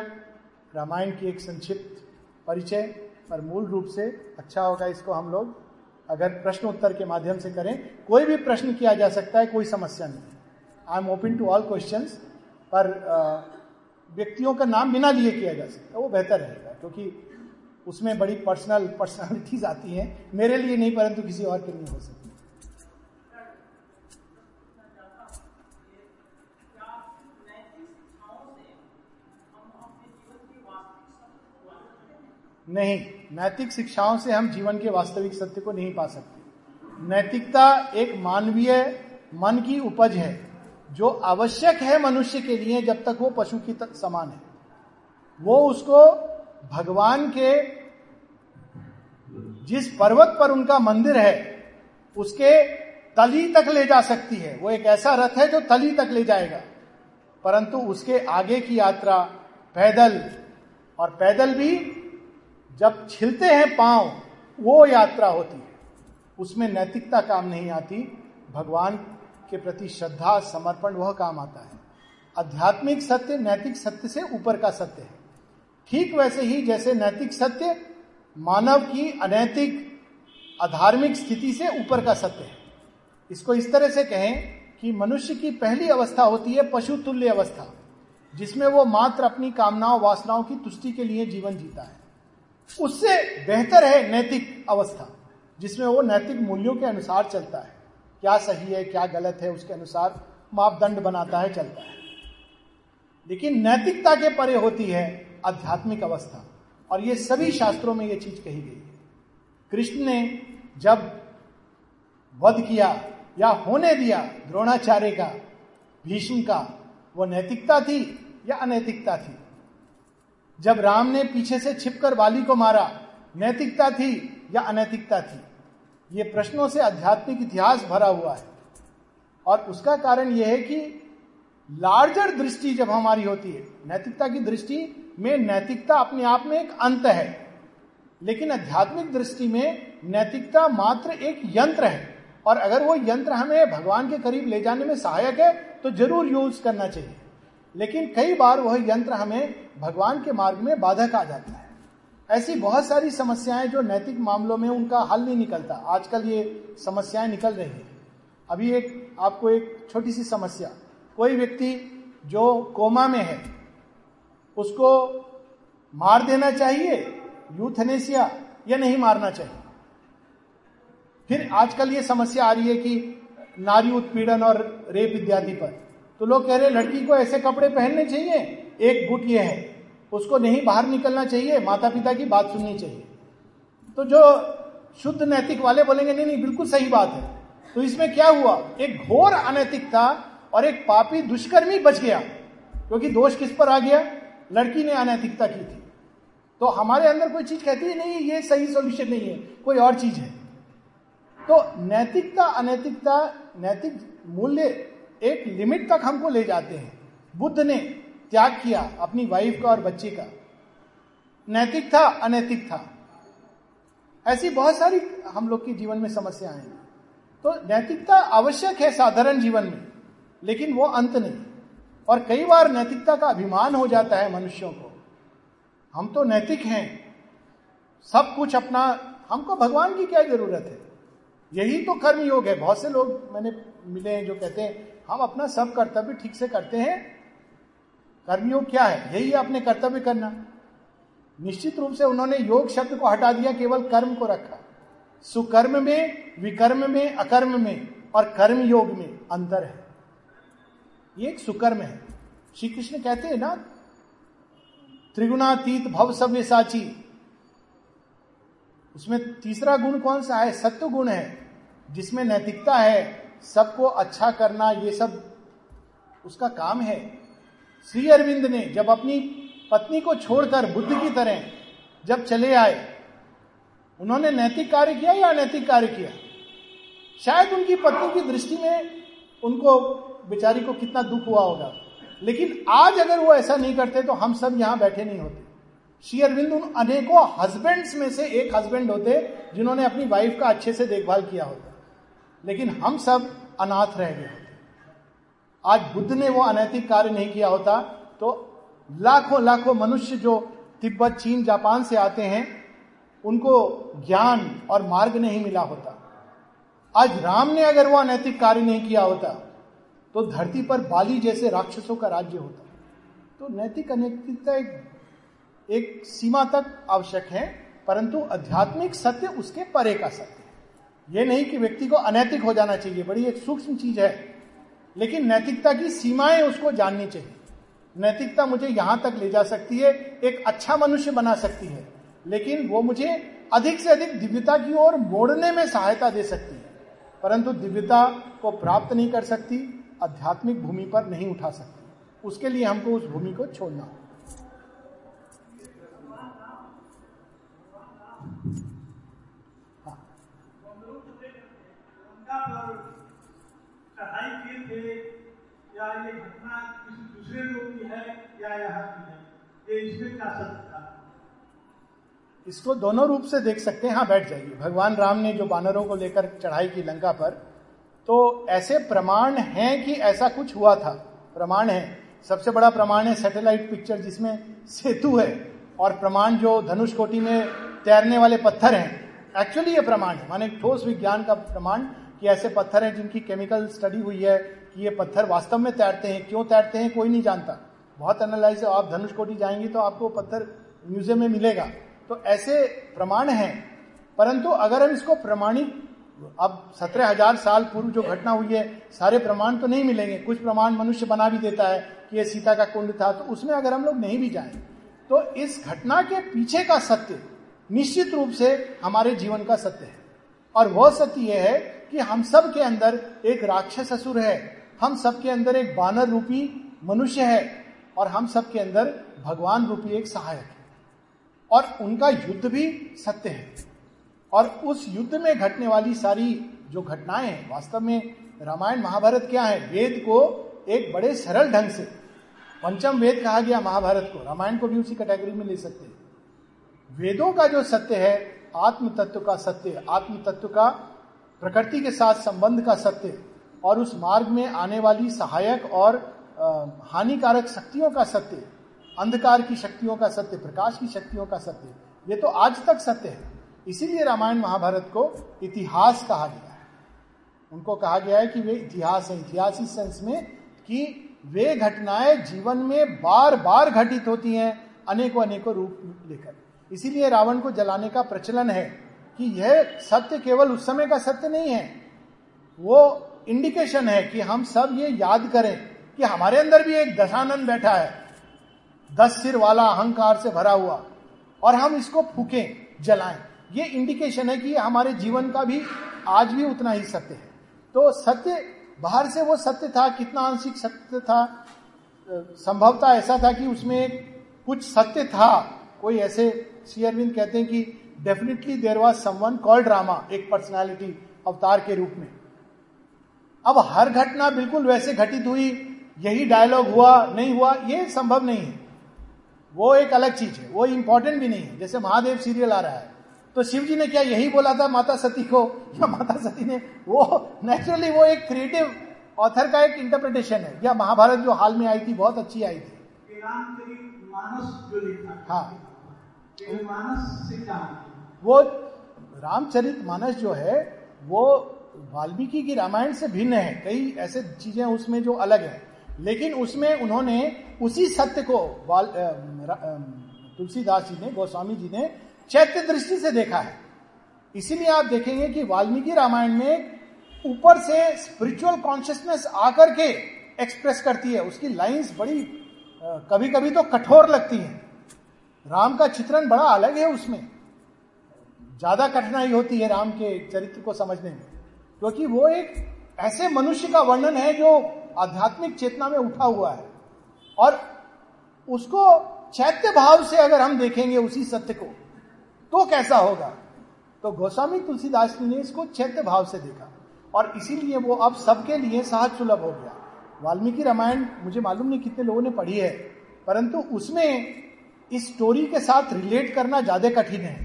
रामायण की एक संक्षिप्त परिचय, पर मूल रूप से अच्छा होगा इसको हम लोग। अगर प्रश्न उत्तर के माध्यम से करें, कोई भी प्रश्न किया जा सकता है, कोई समस्या नहीं। I am open to all question पर व्यक्तियों का नाम बिना लिए किया जा सकता है वो बेहतर रहेगा, क्योंकि उसमें बड़ी पर्सनल पर्सनालिटीज आती हैं। मेरे लिए नहीं, परंतु किसी और के लिए हो सकती नहीं, नैतिक शिक्षाओं से हम जीवन के वास्तविक सत्य को नहीं पा सकते। नैतिकता एक मानवीय मन की उपज है, जो आवश्यक है मनुष्य के लिए जब तक वो पशु की समान है। वो उसको भगवान के जिस पर्वत पर उनका मंदिर है, उसके तली तक ले जा सकती है। वो एक ऐसा रथ है जो तली तक ले जाएगा। परंतु उसके आगे की यात्रा पैदल, और पैदल भी जब छिलते हैं पाँव, वो यात्रा होती है। उसमें नैतिकता काम नहीं आती। भगवान के प्रति श्रद्धा, समर्पण, वह काम आता है। आध्यात्मिक सत्य नैतिक सत्य से ऊपर का सत्य है। ठीक वैसे ही जैसे नैतिक सत्य मानव की अनैतिक, अधार्मिक स्थिति से ऊपर का सत्य है। इसको इस तरह से कहें कि मनुष्य की पहली अवस्था होती है पशु तुल्य अवस्था, जिसमें वो मात्र अपनी कामनाओं, वासनाओं की तुष्टि के लिए जीवन जीता है। उससे बेहतर है नैतिक अवस्था, जिसमें वो नैतिक मूल्यों के अनुसार चलता है। क्या सही है, क्या गलत है, उसके अनुसार मापदंड बनाता है, चलता है। लेकिन नैतिकता के परे होती है आध्यात्मिक अवस्था। और ये सभी शास्त्रों में ये चीज़ कही गई है। कृष्ण ने जब वध किया या होने दिया द्रोणाचार्य का, भीष्म का, वो नैतिकता थी या अनैतिकता थी? जब राम ने पीछे से छिपकर बाली को मारा, नैतिकता थी या अनैतिकता थी? ये प्रश्नों से आध्यात्मिक इतिहास भरा हुआ है। और उसका कारण यह है कि लार्जर दृष्टि जब हमारी होती है, नैतिकता की दृष्टि में नैतिकता अपने आप में एक अंत है, लेकिन आध्यात्मिक दृष्टि में नैतिकता मात्र एक यंत्र है। और अगर वो यंत्र हमें भगवान के करीब ले जाने में सहायक है तो ज़रूर यूज़ करना चाहिए। लेकिन कई बार वह यंत्र हमें भगवान के मार्ग में बाधक आ जाता है। ऐसी बहुत सारी समस्याएँ जो नैतिक मामलों में उनका हल नहीं निकलता। आजकल ये समस्याएँ निकल रही हैं। अभी एक, आपको एक छोटी सी समस्या। कोई व्यक्ति जो कोमा में है उसको मार देना चाहिए, यूथनेसिया, या नहीं मारना चाहिए? फिर आजकल ये समस्या आ रही है कि नारी उत्पीड़न और रेप इत्यादि पर। तो लोग कह रहे लड़की को ऐसे कपड़े पहनने चाहिए, एक गुट ये है, उसको नहीं बाहर निकलना चाहिए माता पिता की बात सुननी चाहिए। तो जो शुद्ध नैतिक वाले बोलेंगे, नहीं नहीं, बिल्कुल सही बात है। तो इसमें क्या हुआ? एक घोर अनैतिकता और एक पापी दुष्कर्मी बच गया, क्योंकि दोष किस पर आ गया? लड़की ने अनैतिकता की थी। तो हमारे अंदर कोई चीज़ कहती है नहीं, ये सही सोल्यूशन नहीं है, कोई और चीज़ है। तो नैतिकता, अनैतिकता, नैतिक मूल्य एक लिमिट तक हमको ले जाते हैं। बुद्ध ने त्याग किया अपनी वाइफ का और बच्चे का। नैतिक था, अनैतिक था। ऐसी बहुत सारी हम लोग के जीवन में समस्याएँ हैं। तो नैतिकता आवश्यक है साधारण जीवन में, लेकिन वो अंत नहीं। और कई बार नैतिकता का अभिमान हो जाता है मनुष्यों को। हम तो नैतिक हैं। सब कुछ अपना, हमको भगवान की क्या ज़रूरत है? यही तो कर्म योग है। बहुत से लोग मैंने मिले हैं जो कहते हैं, हम अपना सब कर्तव्य ठीक से करते हैं। कर्मयोग क्या है? यही है अपने कर्तव्य करना। निश्चित रूप से उन्होंने योग शब्द को हटा दिया, केवल कर्म को रखा। सुकर्म में, विकर्म में, अकर्म में और कर्म योग में अंतर है। ये एक सुकर्म है। श्री कृष्ण कहते हैं ना, त्रिगुणातीत भव सव्य साची उसमें तीसरा गुण कौन सा है? सत्य गुण है, जिसमें नैतिकता है, सबको अच्छा करना, ये सब उसका काम है। श्री अरविंद ने जब अपनी पत्नी को छोड़कर बुद्ध की तरह जब चले आए, उन्होंने नैतिक कार्य किया या अनैतिक कार्य किया? शायद उनकी पत्नी की दृष्टि में उनको बेचारी को कितना दुख हुआ होगा। लेकिन आज अगर वो ऐसा नहीं करते तो हम सब यहाँ बैठे नहीं होते। श्री अरविंद उन अनेकों हस्बैंड्स में से एक हस्बैंड होते, जिन्होंने अपनी वाइफ का अच्छे से देखभाल किया होता। लेकिन हम सब अनाथ रह गए आज बुद्ध ने वो अनैतिक कार्य नहीं किया होता तो लाखों लाखों मनुष्य जो तिब्बत, चीन, जापान से आते हैं, उनको ज्ञान और मार्ग नहीं मिला होता। आज राम ने अगर वो अनैतिक कार्य नहीं किया होता तो धरती पर बाली जैसे राक्षसों का राज्य होता तो नैतिक अनैतिकता एक, एक सीमा तक आवश्यक है परंतु आध्यात्मिक सत्य उसके परे का सत्य ये नहीं कि व्यक्ति को अनैतिक हो जाना चाहिए बड़ी एक सूक्ष्म चीज़ है। लेकिन नैतिकता की सीमाएँ उसको जाननी चाहिए। नैतिकता मुझे यहाँ तक ले जा सकती है एक अच्छा मनुष्य बना सकती है लेकिन वो मुझे अधिक से अधिक दिव्यता की ओर मोड़ने में सहायता दे सकती है। परंतु दिव्यता को प्राप्त नहीं कर सकती आध्यात्मिक भूमि पर नहीं उठा सकते। उसके लिए हमको उस भूमि को छोड़ना होगा। है। इसको दोनों रूप से देख सकते हैं। हाँ बैठ जाइए। भगवान राम ने जो बानरों को लेकर चढ़ाई की लंका पर तो ऐसे प्रमाण हैं कि ऐसा कुछ हुआ था। प्रमाण है। सबसे बड़ा प्रमाण है सैटेलाइट पिक्चर जिसमें सेतु है और प्रमाण जो धनुष कोटि में तैरने वाले पत्थर हैं। एक्चुअली ये प्रमाण है। माने ठोस विज्ञान का प्रमाण कि ऐसे पत्थर हैं जिनकी केमिकल स्टडी हुई है कि ये पत्थर वास्तव में तैरते हैं। क्यों तैरते हैं कोई नहीं जानता। बहुत एनालाइज आप धनुष कोटि जाएँगे तो आपको पत्थर म्यूज़ियम में मिलेगा। तो ऐसे प्रमाण हैं। परंतु अगर हम इसको प्रमाणिक अब सत्रह हज़ार साल पूर्व जो घटना हुई है, सारे प्रमाण तो नहीं मिलेंगे। कुछ प्रमाण मनुष्य बना भी देता है कि ये सीता का कुंड था तो उसमें अगर हम लोग नहीं भी जाए तो इस घटना के पीछे का सत्य निश्चित रूप से हमारे जीवन का सत्य है। और वह सत्य यह है कि हम सब के अंदर एक राक्षस असुर है, हम सब के अंदर एक बानर रूपी मनुष्य है, और हम सब के अंदर भगवान रूपी एक सहायक है। और उनका युद्ध भी सत्य है। और उस युद्ध में घटने वाली सारी जो घटनाएँ हैं, वास्तव में रामायण महाभारत क्या है? वेद को एक बड़े सरल ढंग से, पंचम वेद कहा गया महाभारत को, रामायण को भी उसी कैटेगरी में ले सकते हैं। वेदों का जो सत्य है आत्म तत्व का सत्य आत्म तत्व का, प्रकृति के साथ संबंध का सत्य, और उस मार्ग में आने वाली सहायक और हानिकारक शक्तियों का सत्य, अंधकार की शक्तियों का सत्य, प्रकाश की शक्तियों का सत्य, ये तो आज तक सत्य है। इसीलिए रामायण महाभारत को इतिहास कहा गया है। उनको कहा गया है कि वे इतिहास है। इतिहास इस सेंस में कि वे घटनाएँ जीवन में बार बार घटित होती हैं अनेकों अनेकों रूप लेकर। इसीलिए रावण को जलाने का प्रचलन है कि यह सत्य केवल उस समय का सत्य नहीं है। वो इंडिकेशन है कि हम सब ये याद करें कि हमारे अंदर भी एक दशानंद बैठा है। दस सिर वाला अहंकार से भरा हुआ। और हम इसको फूकें, जलाएँ। ये इंडिकेशन है कि हमारे जीवन का भी आज भी उतना ही सत्य है। तो सत्य, बाहर से वो सत्य था, कितना आंशिक सत्य था, संभवता ऐसा था कि उसमें कुछ सत्य था। कोई ऐसे सी अरविंद कहते हैं कि definitely there was someone called Rama एक पर्सनैलिटी अवतार के रूप में। अब हर घटना बिल्कुल वैसे घटित हुई, यही डायलॉग हुआ, नहीं हुआ, ये संभव नहीं है। वो एक अलग चीज़ है, वो इंपॉर्टेंट भी नहीं है। जैसे महादेव सीरियल आ रहा है तो शिव जी ने क्या यही बोला था, माता सती को? या माता सती ने, वो नेचुरली वो एक क्रिएटिव ऑथर का एक इंटरप्रिटेशन है। या महाभारत जो हाल में आई थी, बहुत अच्छी आई थी। हाँ। वो रामचरित मानस जो है, वो वाल्मीकि की रामायण से भिन्न है। कई ऐसे चीज़ें उसमें जो अलग है। लेकिन उसमें उन्होंने उसी सत्य को तुलसीदास जी ने, गोस्वामी जी ने चैत्य दृष्टि से देखा है। इसीलिए आप देखेंगे कि वाल्मीकि रामायण में ऊपर से स्पिरिचुअल कॉन्शियसनेस आकर के एक्सप्रेस करती है। उसकी लाइंस बड़ी कभी कभी तो कठोर लगती हैं। राम का चित्रण बड़ा अलग है उसमें। ज़्यादा कठिनाई होती है राम के चरित्र को समझने में। क्योंकि वो एक ऐसे मनुष्य का वर्णन है जो आध्यात्मिक चेतना में उठा हुआ है। और उसको चैत्य भाव से अगर हम देखेंगे उसी सत्य को तो कैसा होगा? तो गोस्वामी तुलसीदास जी ने इसको चैत्य भाव से देखा और इसीलिए वो अब सबके लिए सहज सुलभ हो गया। वाल्मीकि रामायण मुझे मालूम नहीं कितने लोगों ने पढ़ी है, परंतु उसमें इस स्टोरी के साथ रिलेट करना ज़्यादा कठिन है।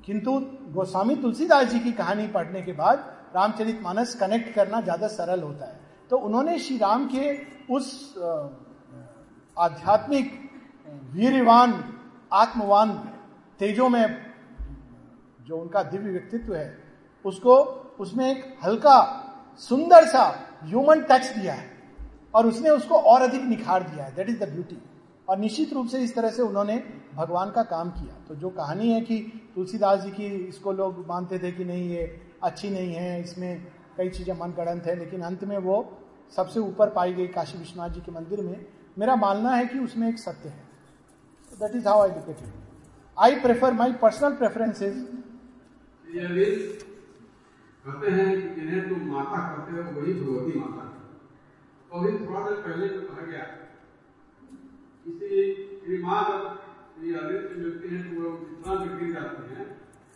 किंतु गोस्वामी तुलसीदास जी की कहानी पढ़ने के बाद रामचरित मानस कनेक्ट करना ज़्यादा सरल होता है। तो उन्होंने श्री राम के उस आध्यात्मिक वीरवान, आत्मवान तेजों में जो उनका दिव्य व्यक्तित्व है, उसको, उसमें एक हल्का, सुंदर सा ह्यूमन टच दिया है और उसने उसको और अधिक निखार दिया है। दैट इज़ द ब्यूटी और निश्चित रूप से इस तरह से उन्होंने भगवान का काम किया। तो जो कहानी है कि तुलसीदास जी की, इसको लोग मानते थे कि नहीं, ये अच्छी नहीं है, इसमें कई चीज़ें मन गणंत है, लेकिन अंत में वो सबसे ऊपर पाई गई काशी विश्वनाथ जी के मंदिर में, मेरा मानना है कि उसमें एक सत्य है। That is how I look it I prefer my personal preferences कहते हैं कि जिन्हें तुम माता करते हो वही भगवती माता है। तो अभी थोड़ा देर पहले जो कहा गया। इसी माँ जब श्री अरविंद से मिलते हैं तो वो जितना में गिर जाते हैं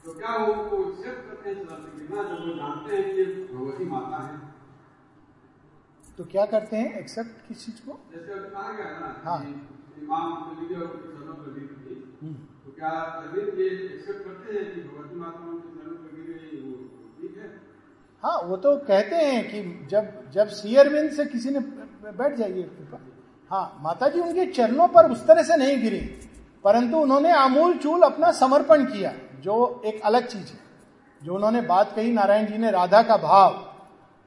तो क्या वो उनको एक्सेप्ट करते हैं सदा से गिरना जब वो जानते हैं कि भगवती माता है? तो क्या करते हैं? एक्सेप्ट किस चीज़ को? जैसे कहा गया ना हाँ। इमाम क्या ये एक्सेप्ट करते हैं कि भगवती चरणों वो ठीक है? हाँ वो तो कहते हैं कि जब जब सी से किसी ने बैठ जाइए हाँ माता जी उनके चरणों पर उस तरह से नहीं गिरी, परंतु उन्होंने आमूल चूल अपना समर्पण किया, जो एक अलग चीज़ है। जो उन्होंने बात कही, नारायण जी ने राधा का भाव।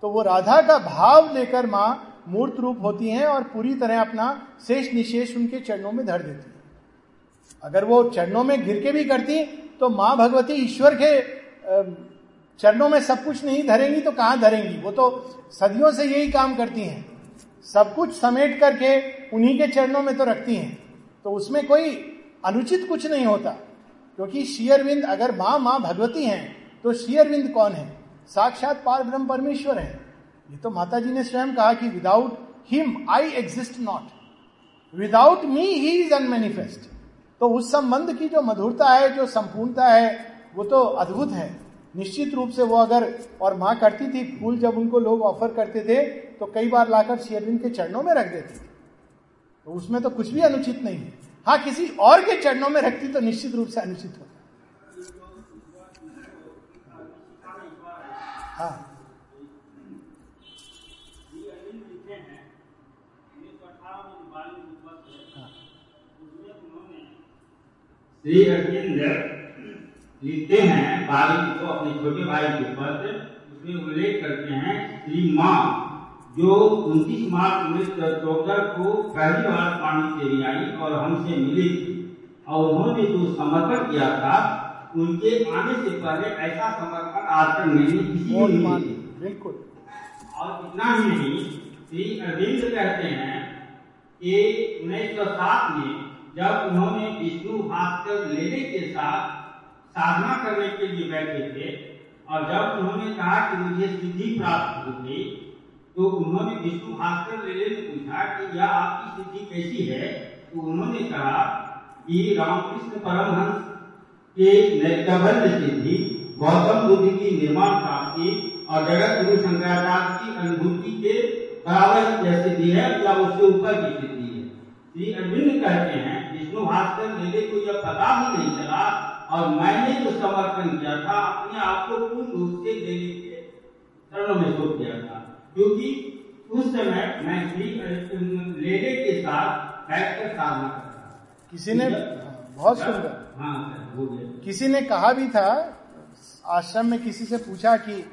तो वो राधा का भाव लेकर माँ मूर्त रूप होती हैं और पूरी तरह अपना शेष निशेष उनके चरणों में धर देती है। अगर वो चरणों में गिर के भी करती तो माँ भगवती ईश्वर के चरणों में सब कुछ नहीं धरेंगी तो कहाँ धरेंगी? वो तो सदियों से यही काम करती हैं। सब कुछ समेट करके उन्हीं के चरणों में तो रखती हैं। तो उसमें कोई अनुचित कुछ नहीं होता, क्योंकि शेयरविंद अगर माँ माँ भगवती हैं तो शेयरविंद कौन है? साक्षात पार ब्रह्म परमेश्वर है। ये तो माता जी ने स्वयं कहा कि without him I exist not without me he is unmanifest तो उस संबंध की जो मधुरता है, जो संपूर्णता है, वो तो अद्भुत है। निश्चित रूप से वो अगर और माँ करती थी फूल जब उनको लोग ऑफ़र करते थे तो कई बार लाकर शेयरविंद के चरणों में रख देती थी। तो उसमें तो कुछ भी अनुचित नहीं है। हाँ किसी और के चरणों में रखती तो निश्चित रूप से अनुचित होता। हाँ। श्री अरविंद लिखते हैं बाली को अपने छोटे भाई के पद उसमें उल्लेख करते हैं श्री माँ जो उनतीस मार्च उन्नीस सौ चौदह को पहली बार पानी से आई और हमसे मिली थी और उन्होंने जो समर्पण किया था उनके आने से पहले ऐसा समर्पण आज तक किसी नहीं बिल्कुल और इतना ही नहीं श्री अरविंद कहते हैं कि उन्नीस सौ सात में जब उन्होंने विष्णु भास्कर लेने के साथ साधना करने के लिए बैठे थे और जब उन्होंने कहा कि मुझे सिद्धि प्राप्त होगी तो उन्होंने विष्णु भास्कर लेने ने पूछा कि यह आपकी सिद्धि कैसी है? तो उन्होंने कहा कि रामकृष्ण परमहंस के नैकबंध सिद्धि, गौतम बुद्ध की निर्माण प्राप्ति और जगत गुरु शंकराचार्य की अनुभूति के बराबर सिद्धि है या उससे ऊपर की सिद्धि है? श्री अरविंद कहते हैं विष्णु भास्कर मेरे को यह पता भी नहीं चला और मैंने जो समर्पण किया था अपने आप को पूर्ण रूप से देने के चरणों में सौंप दिया था। क्योंकि उस समय मैं भी लेडे के साथ बैठकर साधना करता किसी ने बहुत सुंदर। हाँ हो गया। किसी ने कहा भी था आश्रम में किसी से पूछा कि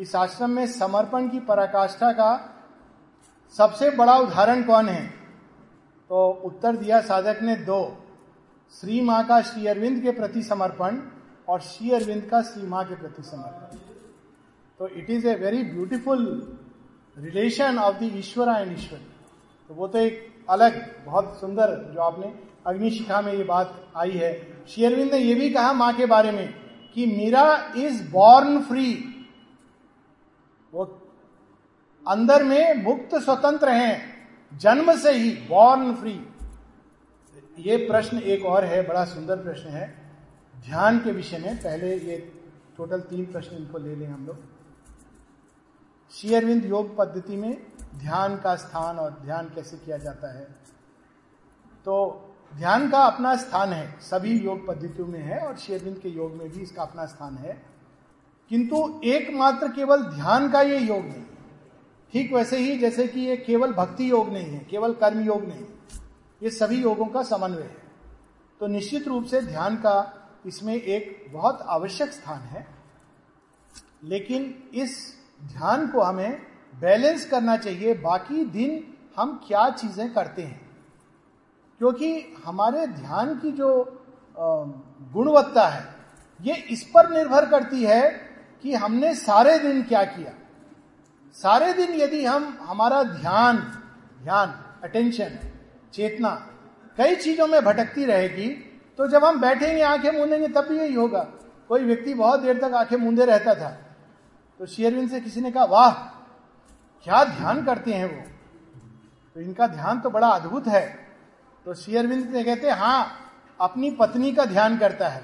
इस आश्रम में समर्पण की पराकाष्ठा का सबसे बड़ा उदाहरण कौन है? तो उत्तर दिया साधक ने दो, श्री माँ का श्री अरविंद के प्रति समर्पण और श्री अरविंद का श्री माँ के प्रति समर्पण। तो it is a very beautiful relation of the ईश्वरा एंड ईश्वर। तो वो तो एक अलग, बहुत सुंदर जो आपने अग्निशिखा में ये बात आई है। श्री अरविंद ने यह भी कहा माँ के बारे में कि मीरा इज़ बॉर्न फ्री वो अंदर में मुक्त स्वतंत्र हैं। जन्म से ही बॉर्न फ्री ये प्रश्न एक और है, बड़ा सुंदर प्रश्न है। ध्यान के विषय में पहले ये टोटल तीन प्रश्न इनको ले लें हम लोग। शेयरविंद योग पद्धति में ध्यान का स्थान और ध्यान कैसे किया जाता है? तो ध्यान का अपना स्थान है, सभी योग पद्धतियों में है और शेयरविंद के योग में भी इसका अपना स्थान है। किंतु एकमात्र केवल ध्यान का ये योग नहीं। ठीक वैसे ही जैसे कि ये केवल भक्ति योग नहीं है, केवल कर्म योग नहीं है। ये सभी योगों का समन्वय है। तो निश्चित रूप से ध्यान का इसमें एक बहुत आवश्यक स्थान है। लेकिन इस ध्यान को हमें बैलेंस करना चाहिए, बाकी दिन हम क्या चीज़ें करते हैं। क्योंकि हमारे ध्यान की जो गुणवत्ता है, ये इस पर निर्भर करती है कि हमने सारे दिन क्या किया। सारे दिन यदि हम, हमारा ध्यान ध्यान अटेंशन चेतना कई चीज़ों में भटकती रहेगी तो जब हम बैठेंगे, आँखें मूंदेंगे, तब भी यही होगा। कोई व्यक्ति बहुत देर तक आँखें मूंदे रहता था तो शेयरविंद से किसी ने कहा, वाह, क्या ध्यान करते हैं वो? तो इनका ध्यान तो बड़ा अद्भुत है। तो शेयरविंद ने कहते हाँ अपनी पत्नी का ध्यान करता है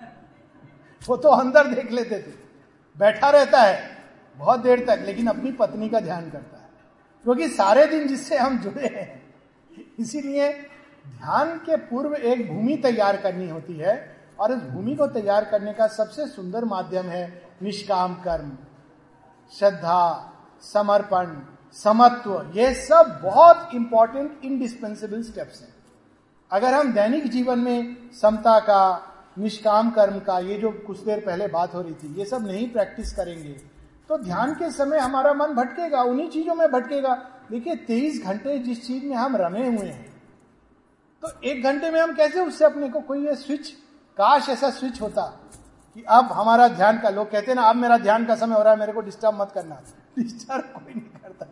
वो तो अंदर देख लेते थे। बैठा रहता है बहुत देर तक, लेकिन अपनी पत्नी का ध्यान करता है। क्योंकि सारे दिन जिससे हम जुड़े हैं, इसीलिए ध्यान के पूर्व एक भूमि तैयार करनी होती है, और इस भूमि को तैयार करने का सबसे सुंदर माध्यम है निष्काम कर्म। श्रद्धा, समर्पण, समत्व, ये सब बहुत इंपॉर्टेंट इंडिस्पेंसिबल स्टेप्स हैं। अगर हम दैनिक जीवन में समता का, निष्काम कर्म का, ये जो कुछ देर पहले बात हो रही थी, ये सब नहीं प्रैक्टिस करेंगे तो ध्यान के समय हमारा मन भटकेगा, उन्हीं चीज़ों में भटकेगा। देखिए, तेईस घंटे जिस चीज़ में हम रमे हुए हैं तो एक घंटे में हम कैसे उससे अपने को कोई ये स्विच, काश ऐसा स्विच होता कि अब हमारा ध्यान का, लोग कहते हैं ना, अब मेरा ध्यान का समय हो रहा है, मेरे को डिस्टर्ब मत करना। डिस्टर्ब कोई नहीं करता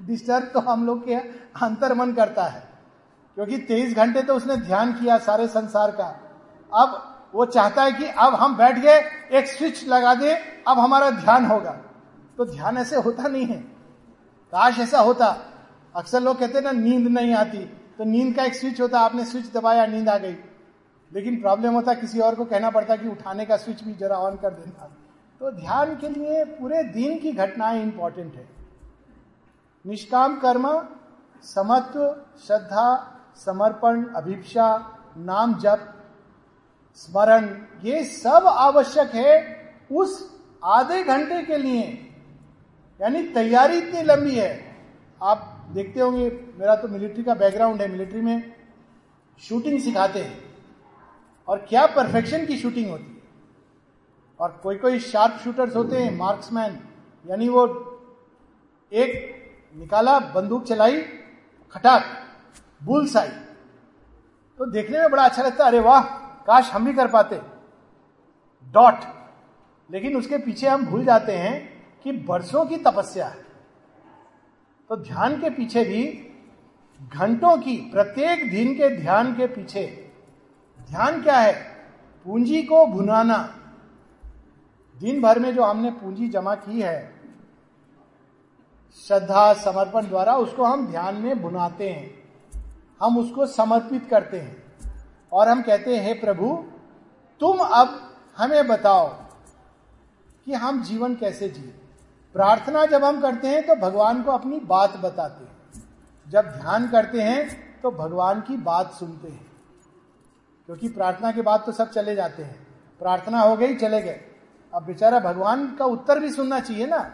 डिस्टर्ब तो हम लोग के अंतर मन करता है। क्योंकि तेईस घंटे तो उसने ध्यान किया सारे संसार का। अब वो चाहता है कि अब हम बैठ गए, एक स्विच लगा दे अब हमारा ध्यान होगा। तो ध्यान ऐसे होता नहीं है। काश ऐसा होता। अक्सर लोग कहते ना, नींद नहीं आती। तो नींद का एक स्विच होता, आपने स्विच दबाया, नींद आ गई। लेकिन प्रॉब्लम होता, किसी और को कहना पड़ता कि उठाने का स्विच भी जरा ऑन कर देना। तो ध्यान के लिए पूरे दिन की घटनाएँ इंपॉर्टेंट है। निष्काम कर्म, समत्व, श्रद्धा, समर्पण अभिप्सा नाम जप, स्मरण, ये सब आवश्यक है उस आधे घंटे के लिए, यानी तैयारी इतनी लंबी है। आप देखते होंगे, मेरा तो मिलिट्री का बैकग्राउंड है, मिलिट्री में शूटिंग सिखाते हैं। और क्या परफेक्शन की शूटिंग होती है। और कोई कोई शार्प शूटर्स होते हैं मार्क्समैन यानी वो एक निकाला, बंदूक चलाई, खटाक बुल साई तो देखने में बड़ा अच्छा लगता है, अरे वाह, काश हम भी कर पाते। डॉट लेकिन उसके पीछे हम भूल जाते हैं कि बरसों की तपस्या है। तो ध्यान के पीछे भी, घंटों की, प्रत्येक दिन के ध्यान के पीछे, ध्यान क्या है? पूंजी को भुनाना। दिन भर में जो हमने पूंजी जमा की है, श्रद्धा, समर्पण द्वारा उसको हम ध्यान में भुनाते हैं। हम उसको समर्पित करते हैं। और हम कहते हैं प्रभु, तुम अब हमें बताओ कि हम जीवन कैसे जिए। प्रार्थना जब हम करते हैं तो भगवान को अपनी बात बताते हैं। जब ध्यान करते हैं तो भगवान की बात सुनते हैं। क्योंकि प्रार्थना के बाद तो सब चले जाते हैं। प्रार्थना हो गई, चले गए। अब बेचारा भगवान का उत्तर भी सुनना चाहिए ना।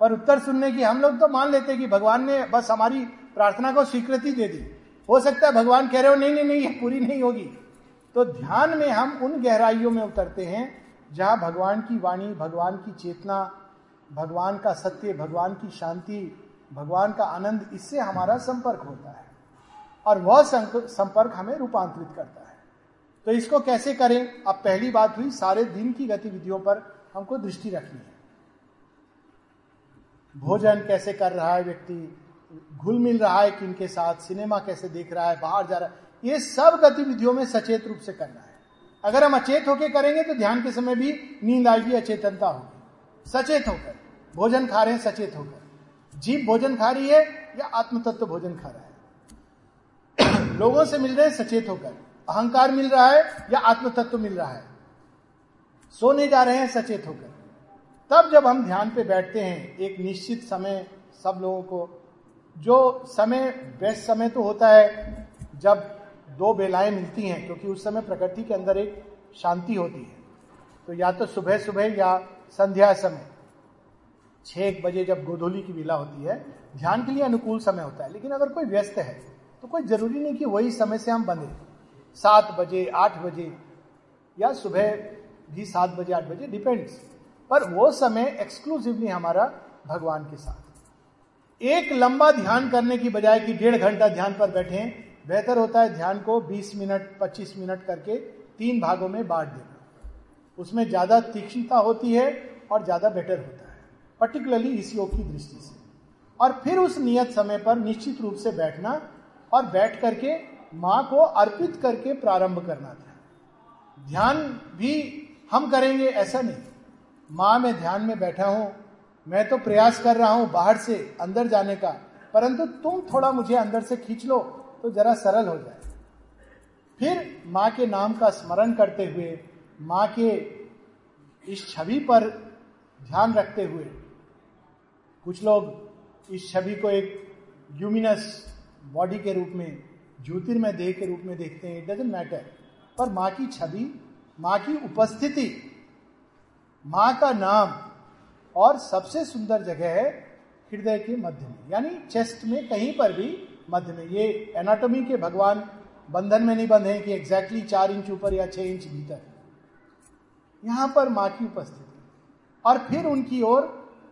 पर उत्तर सुनने की हम लोग तो मान लेते हैं कि भगवान ने बस हमारी प्रार्थना को स्वीकृति दे दी। हो सकता है भगवान कह रहे हो, नहीं नहीं नहीं, ये पूरी नहीं होगी। तो ध्यान में हम उन गहराइयों में उतरते हैं जहाँ भगवान की वाणी, भगवान की चेतना, भगवान का सत्य, भगवान की शांति, भगवान का आनंद, इससे हमारा संपर्क होता है। और वह संपर्क हमें रूपांतरित करता है। तो इसको कैसे करें? अब पहली बात हुई, सारे दिन की गतिविधियों पर हमको दृष्टि रखनी है। भोजन कैसे कर रहा है व्यक्ति? घुल मिल रहा है किनके साथ? सिनेमा कैसे देख रहा है? बाहर जा रहा है? ये सब गतिविधियों में सचेत रूप से करना है। अगर हम अचेत होकर करेंगे तो ध्यान के समय भी नींद आएगी, अचेतनता होगी। सचेत होकर, भोजन खा रहे हैं, सचेत होकर। जीव भोजन खा रही है या आत्म तत्व भोजन खा रहा है? लोगों से मिल रहे हैं सचेत होकर। अहंकार मिल रहा है या आत्म तत्व मिल रहा है? सोने जा रहे हैं, सचेत होकर। तब जब हम ध्यान पे बैठते हैं, एक निश्चित समय सब लोगों को, जो समय बेस्ट समय तो होता है, जब दो बेलाएँ मिलती हैं, क्योंकि उस समय प्रकृति के अंदर एक शांति होती है। तो या तो सुबह सुबह या संध्या समय। छह बजे जब गोधोली की बेला होती है, ध्यान के लिए अनुकूल समय होता है, लेकिन अगर कोई व्यस्त है तो कोई ज़रूरी नहीं कि वही समय से हम बंधे। सात बजे, आठ बजे, या सुबह भी सात बजे, आठ बजे डिपेंड्स पर वो समय एक्सक्लूसिवली हमारा भगवान के साथ। एक लंबा ध्यान करने की बजाय कि डेढ़ घंटा ध्यान पर बैठे बेहतर होता है ध्यान को 20 मिनट 25 मिनट करके तीन भागों में बांट देना। उसमें ज़्यादा तीक्ष्णता होती है और ज़्यादा बेटर होता है पर्टिकुलरली इस योग की दृष्टि से। और फिर उस नियत समय पर निश्चित रूप से बैठना और बैठ करके माँ को अर्पित करके प्रारंभ करना था। ध्यान भी हम करेंगे ऐसा नहीं। माँ, मैं ध्यान में बैठा हूँ, मैं तो प्रयास कर रहा हूँ बाहर से, अंदर जाने का, परंतु तुम थोड़ा मुझे अंदर से खींच लो तो जरा सरल हो जाए। फिर माँ के नाम का स्मरण करते हुए, माँ के इस छवि पर ध्यान रखते हुए, कुछ लोग इस छवि को एक ल्यूमिनस बॉडी के रूप में, ज्योतिर्मय देह के रूप में देखते हैं इट डजेंट मैटर पर माँ की छवि, माँ की उपस्थिति, माँ का नाम और सबसे सुंदर जगह है हृदय के मध्य में, यानी चेस्ट में कहीं पर भी मध्य में। ये एनाटॉमी के भगवान बंधन में नहीं बंधे कि एग्जैक्टली चार इंच ऊपर या छह इंच भीतर। यहाँ पर माँ की उपस्थिति। और फिर उनकी ओर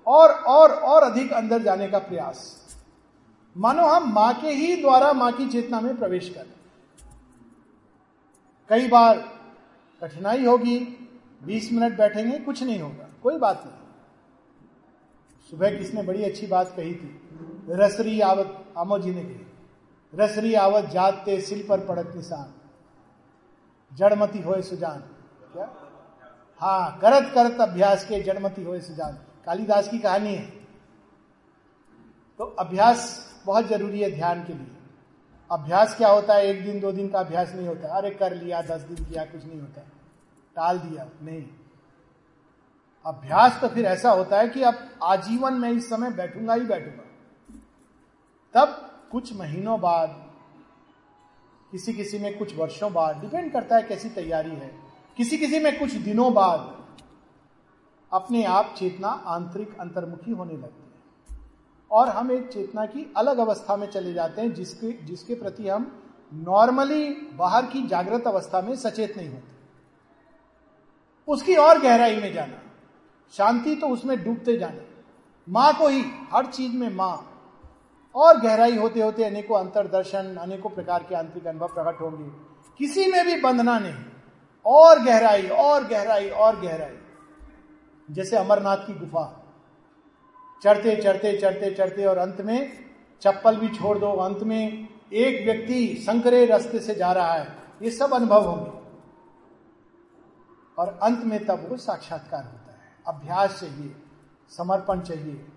और, और और और अधिक अंदर जाने का प्रयास। मानो हम माँ के ही द्वारा माँ की चेतना में प्रवेश कर कई बार कठिनाई होगी 20 मिनट बैठेंगे कुछ नहीं होगा कोई बात नहीं। सुबह किसने बड़ी अच्छी बात कही थी? रसरी आवत आमो जी ने कही। रसरी आवत जाते सिल पर पड़त निशान। जड़मती होए सुजान। क्या? हाँ करत करत अभ्यास के जड़मती होए सुजान। कालिदास की कहानी है। तो अभ्यास बहुत ज़रूरी है ध्यान के लिए। अभ्यास क्या होता है? एक दिन, दो दिन का अभ्यास नहीं होता। अरे, कर लिया, दस दिन किया, कुछ नहीं होता। टाल दिया, नहीं। अभ्यास तो फिर ऐसा होता है कि अब आजीवन में इस समय बैठूँगा ही बैठूँगा। तब कुछ महीनों बाद किसी किसी में कुछ वर्षों बाद, डिपेंड करता है कैसी तैयारी है। किसी किसी में कुछ दिनों बाद, अपने आप चेतना आंतरिक अंतर्मुखी होने लगती है। और हम एक चेतना की अलग अवस्था में चले जाते हैं, जिसके जिसके प्रति हम नॉर्मली बाहर की जागृत अवस्था में सचेत नहीं होते। उसकी और गहराई में जाना, शांति तो उसमें डूबते जाना। माँ को ही, हर चीज़ में माँ और गहराई होते होते अनेकों अंतरदर्शन अनेकों प्रकार के आंतरिक अनुभव प्रकट होंगे। किसी में भी बंधना नहीं। और गहराई और गहराई और गहराई। जैसे अमरनाथ की गुफा। चढ़ते चढ़ते चढ़ते चढ़ते और अंत में चप्पल भी छोड़ दो। अंत में एक व्यक्ति संकरे रास्ते से जा रहा है। ये सब अनुभव होंगे। और अंत में तब वो साक्षात्कार होता है। अभ्यास चाहिए, समर्पण चाहिए।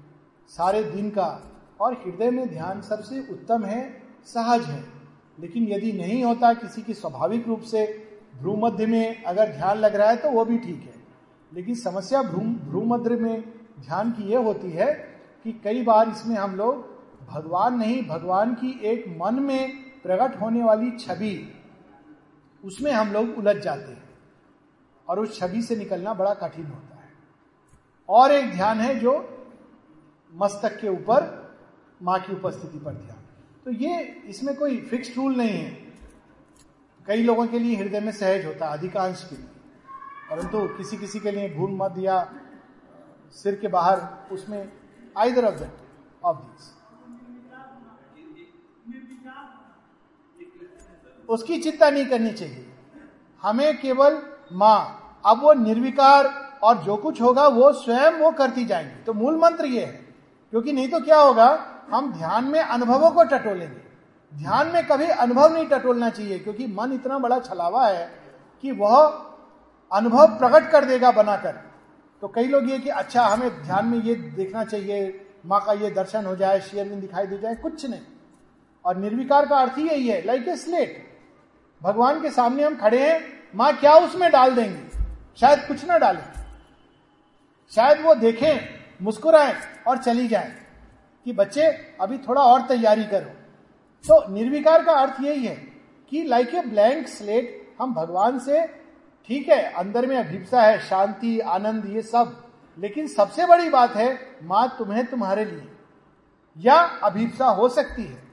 सारे दिन का और हृदय में ध्यान सबसे उत्तम है, सहज है। लेकिन यदि नहीं होता किसी की स्वाभाविक रूप से भ्रूमध्य में अगर ध्यान लग रहा है तो वो भी ठीक है। लेकिन समस्या भ्रू भ्रू में ध्यान की यह होती है कि कई बार इसमें हम लोग भगवान नहीं, भगवान की एक मन में प्रकट होने वाली छवि, उसमें हम लोग उलझ जाते हैं। और उस छवि से निकलना बड़ा कठिन होता है। और एक ध्यान है जो मस्तक के ऊपर माँ की उपस्थिति पर ध्यान। तो ये इसमें कोई फिक्स रूल नहीं है। कई लोगों के लिए हृदय में सहज होता है, अधिकांश के लिए। परंतु किसी किसी के लिए भूल मत या सिर के बाहर उसमें either of that of this उसकी चिंता नहीं करनी चाहिए। हमें केवल माँ, अब वो निर्विकार और जो कुछ होगा वो स्वयं वो करती जाएँगी। तो मूल मंत्र ये है, क्योंकि नहीं तो क्या होगा? हम ध्यान में अनुभवों को टटोलेंगे। ध्यान में कभी अनुभव नहीं टटोलना चाहिए, क्योंकि मन इतना बड़ा छलावा है कि वह अनुभव प्रकट कर देगा बनाकर। तो कई लोग ये कि अच्छा हमें ध्यान में ये देखना चाहिए, माँ का ये दर्शन हो जाए शेयरविंद दिखाई दे जाए, कुछ नहीं। और निर्विकार का अर्थ ही यही है लाइक ए स्लेट भगवान के सामने हम खड़े हैं, माँ क्या उसमें डाल देंगे? शायद कुछ ना डालें। शायद वो देखें, मुस्कुराएँ और चली जाए। कि बच्चे, अभी थोड़ा और तैयारी करो। तो निर्विकार का अर्थ यही है कि लाइक ए ब्लैंक स्लेट हम भगवान से, ठीक है, अंदर में अभिप्सा है, शांति, आनंद, ये सब। लेकिन सबसे बड़ी बात है, माँ तुम्हें तुम्हारे लिए। या अभिप्सा हो सकती है।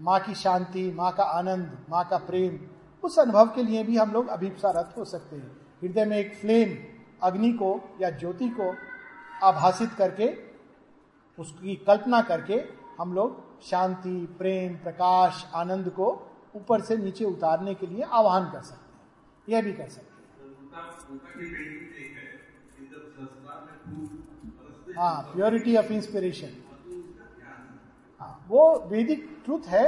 माँ की शांति, माँ का आनंद, माँ का प्रेम, उस अनुभव के लिए भी हम लोग अभिप्सारत हो सकते हैं। हृदय में एक फ्लेम अग्नि को या ज्योति को आभासित करके उसकी कल्पना करके हम लोग शांति, प्रेम, प्रकाश, आनंद को ऊपर से नीचे उतारने के लिए आह्वान कर सकते हैं। यह भी कर सकते हैं। हाँ प्योरिटी ऑफ़ इंस्पिरेशन हाँ वो वैदिक ट्रूथ है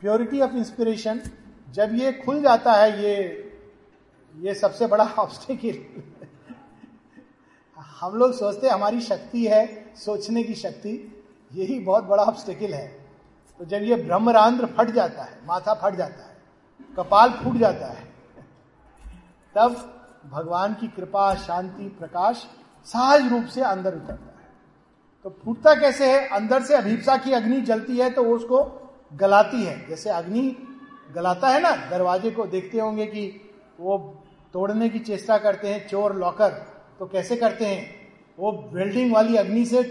प्योरिटी ऑफ़ इंस्पिरेशन जब ये खुल जाता है, ये ये सबसे बड़ा ऑब्स्टेकिल हम लोग सोचते हमारी शक्ति है, सोचने की शक्ति। यही बहुत बड़ा ऑब्स्टेकिल है। तो जब ये ब्रह्मरांध्र फट जाता है, माथा फट जाता है, कपाल फूट जाता है, तब भगवान की कृपा, शांति, प्रकाश सहज रूप से अंदर उतरता है। तो फूटता कैसे है? अंदर से अभिप्सा की अग्नि जलती है तो उसको गलाती है। जैसे अग्नि गलाता है ना, दरवाजे को देखते होंगे कि वो तोड़ने की चेष्टा करते हैं, चोर, लॉकर। तो कैसे करते हैं? वो वेल्डिंग वाली अग्नि से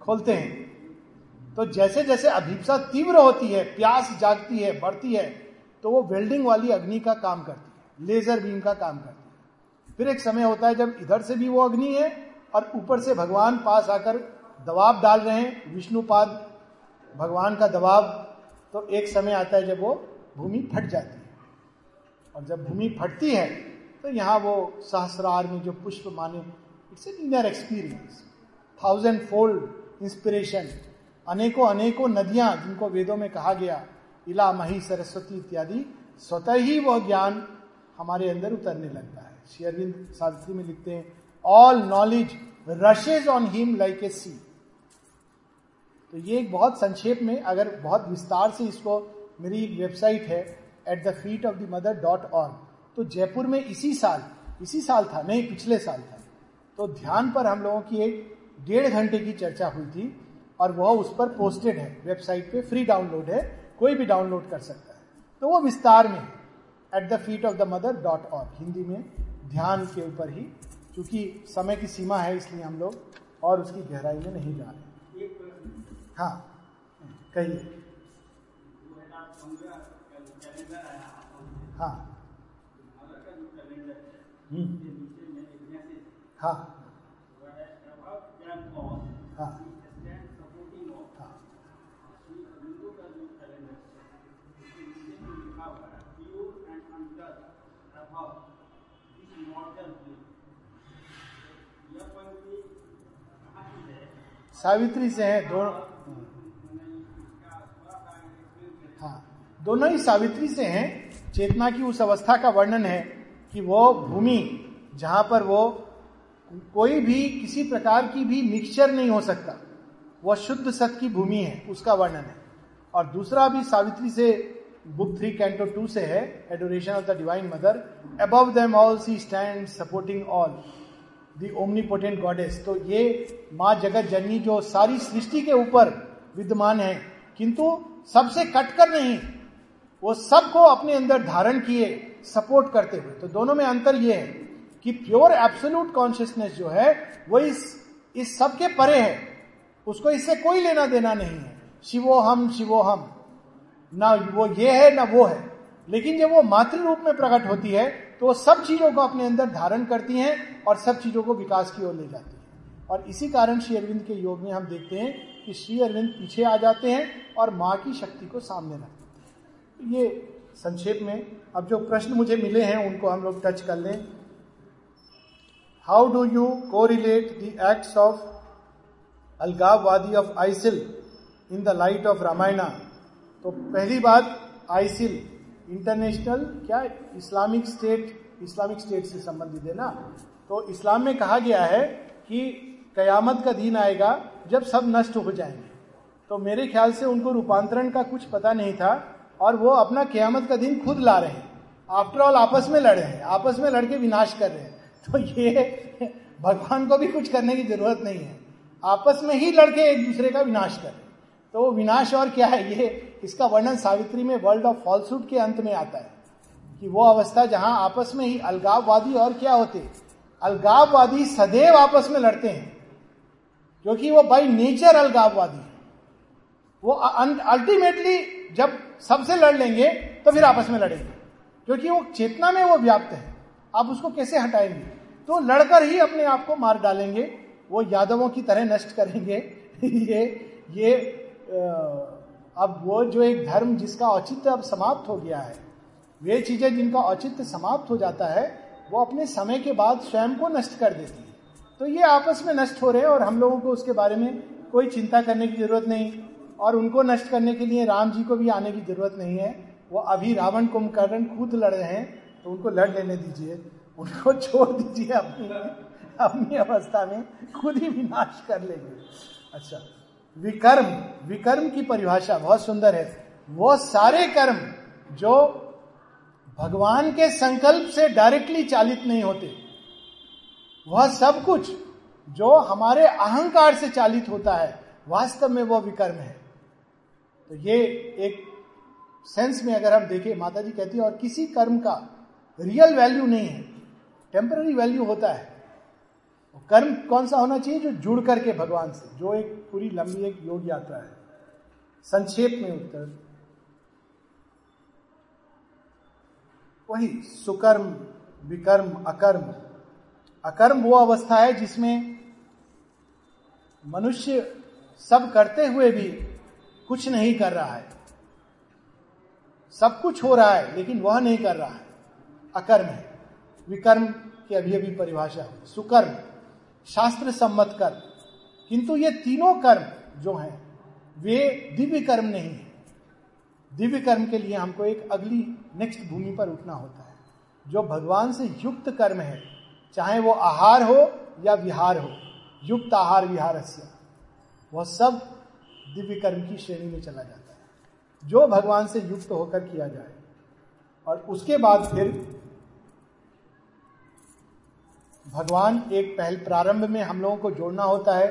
खोलते हैं। तो जैसे जैसे अभिप्सा तीव्र होती है, प्यास जागती है, बढ़ती है तो वो वेल्डिंग वाली अग्नि का काम करती है। लेजर बीम का काम करती है। फिर एक समय होता है जब इधर से भी वो अग्नि है और ऊपर से भगवान पास आकर दबाव डाल रहे हैं। विष्णुपाद भगवान का दबाव। तो एक समय आता है जब वो भूमि फट जाती है। और जब भूमि फटती है तो यहाँ वो सहस्रार में जो पुष्प माने it's an inner experience thousand fold inspiration अनेकों अनेकों नदियाँ जिनको वेदों में कहा गया, इला मही सरस्वती इत्यादि, स्वतः ही वह ज्ञान हमारे अंदर उतरने लगता है। शेयरविंद सावित्री में लिखते हैं all knowledge rushes on him like a sea तो ये एक बहुत संक्षेप में, अगर बहुत विस्तार से इसको, मेरी एक वेबसाइट है at the feet of the mother dot org तो जयपुर में इसी साल इसी साल था, नहीं, पिछले साल था। तो ध्यान पर हम लोगों की एक डेढ़ घंटे की चर्चा हुई थी और वह उस पर पोस्टेड है वेबसाइट पे फ्री डाउनलोड है, कोई भी डाउनलोड कर सकता है। तो वो विस्तार में at the feet of the mother dot org Hindi में, ध्यान के ऊपर ही, क्योंकि समय की सीमा है इसलिए हम लोग और उसकी गहराई में नहीं जा रहे हाँ कहिए। हाँ। हाँ। हाँ। सावित्री से है, दोनों। हाँ। दोनों ही सावित्री से हैं। चेतना की उस अवस्था का वर्णन है। कि वो भूमि, जहाँ पर वो कोई भी, किसी प्रकार की भी मिक्सचर नहीं हो सकता। वह शुद्ध सत की भूमि है, उसका वर्णन है। और दूसरा भी सावित्री से, बुक थ्री कैंटो टू से है adoration of the divine mother above them all she stands supporting all the omnipotent goddess तो ये माँ जगत जननी जो सारी सृष्टि के ऊपर विद्यमान है, किंतु सबसे कटकर नहीं, वो सबको अपने अंदर धारण किए सपोर्ट करते हुए। तो दोनों में अंतर यह है कि प्योर एब्सोल्यूट कॉन्शियसनेस जो है, वो इस इस सब के परे है। उसको इससे कोई लेना देना नहीं है। शिवो हम शिवो हम। ना वो ये है, ना वो है। लेकिन जब वो मातृ रूप में प्रकट होती है तो वो सब चीज़ों को अपने अंदर धारण करती हैं और सब चीज़ों को विकास की ओर ले जाती है। और इसी कारण श्री अरविंद के योग में हम देखते हैं कि श्री अरविंद पीछे आ जाते हैं और माँ की शक्ति को सामने रख देते हैं। ये संक्षेप में, अब जो प्रश्न मुझे मिले हैं, उनको हम लोग टच कर लें। How do you correlate the acts of अलगाववादी of ISIL in the light of Ramayana? तो पहली बात, आइसिल इंटरनेशनल क्या इस्लामिक स्टेट इस्लामिक स्टेट से संबंधित है ना? तो इस्लाम में कहा गया है कि कयामत का दिन आएगा जब सब नष्ट हो जाएँगे। तो मेरे ख्याल से उनको रूपांतरण का कुछ पता नहीं था और वो अपना क्यामत का दिन खुद ला रहे हैं। आफ्टर ऑल आपस में लड़ रहे हैं, आपस में लड़के विनाश कर रहे हैं। तो ये भगवान को भी कुछ करने की ज़रूरत नहीं है। आपस में ही लड़के एक दूसरे का विनाश कर रहे हैं। तो वो विनाश और क्या है? ये इसका वर्णन सावित्री में वर्ल्ड ऑफ़ फॉल्सूट के अंत में आता है। कि वो अवस्था जहाँ आपस में ही अलगाववादी और क्या होते अलगाववादी सदैव आपस में लड़ते हैं। क्योंकि वो बाई नेचर अलगाववादी है। वो अल्टीमेटली जब सबसे लड़ लेंगे तो फिर आपस में लड़ेंगे। क्योंकि वो चेतना में वो व्याप्त है। आप उसको कैसे हटाएँगे? तो लड़कर ही अपने आप को मार डालेंगे। वो यादवों की तरह नष्ट करेंगे। ये ये अब वो जो एक धर्म जिसका औचित्य अब समाप्त हो गया है, वे चीज़ें जिनका औचित्य समाप्त हो जाता है, वो अपने समय के बाद स्वयं को नष्ट कर देती है। तो ये आपस में नष्ट हो रहे हैं और हम लोगों को उसके बारे में कोई चिंता करने की ज़रूरत नहीं। और उनको नष्ट करने के लिए राम जी को भी आने की ज़रूरत नहीं है। वो अभी रावण कुंभकर्ण खुद लड़ रहे हैं तो उनको लड़ लेने दीजिए। उनको छोड़ दीजिए अपनी अपनी अवस्था में, खुद ही विनाश कर लेंगे। अच्छा विकर्म विकर्म की परिभाषा बहुत सुंदर है। वो सारे कर्म जो भगवान के संकल्प से डायरेक्टली चालित नहीं होते, वह सब कुछ जो हमारे अहंकार से चालित होता है, वास्तव में वह विकर्म है। तो ये एक सेंस में अगर हम देखें माता जी कहती है, और किसी कर्म का रियल वैल्यू नहीं है टेम्पररी वैल्यू होता है। कर्म कौन सा होना चाहिए जो जुड़ करके भगवान से, जो एक पूरी लंबी एक योग यात्रा है। संक्षेप में उत्तर। वही सुकर्म, विकर्म, अकर्म। अकर्म वो अवस्था है जिसमें मनुष्य सब करते हुए भी कुछ नहीं कर रहा है। सब कुछ हो रहा है, लेकिन वह नहीं कर रहा है। अकर्म है। विकर्म की अभी अभी परिभाषा हुई सुकर्म। शास्त्र सम्मत कर्म। किंतु ये तीनों कर्म जो हैं, वे दिव्य कर्म नहीं है। दिव्य कर्म के लिए हमको एक अगली नेक्स्ट भूमि पर उठना होता है। जो भगवान से युक्त कर्म है, चाहे वो आहार हो या विहार हो, युक्त आहार विहार वह सब दिव्य कर्म की श्रेणी में चला जाता है। जो भगवान से युक्त होकर किया जाए, और उसके बाद फिर भगवान एक पहल प्रारंभ में हम लोगों को जोड़ना होता है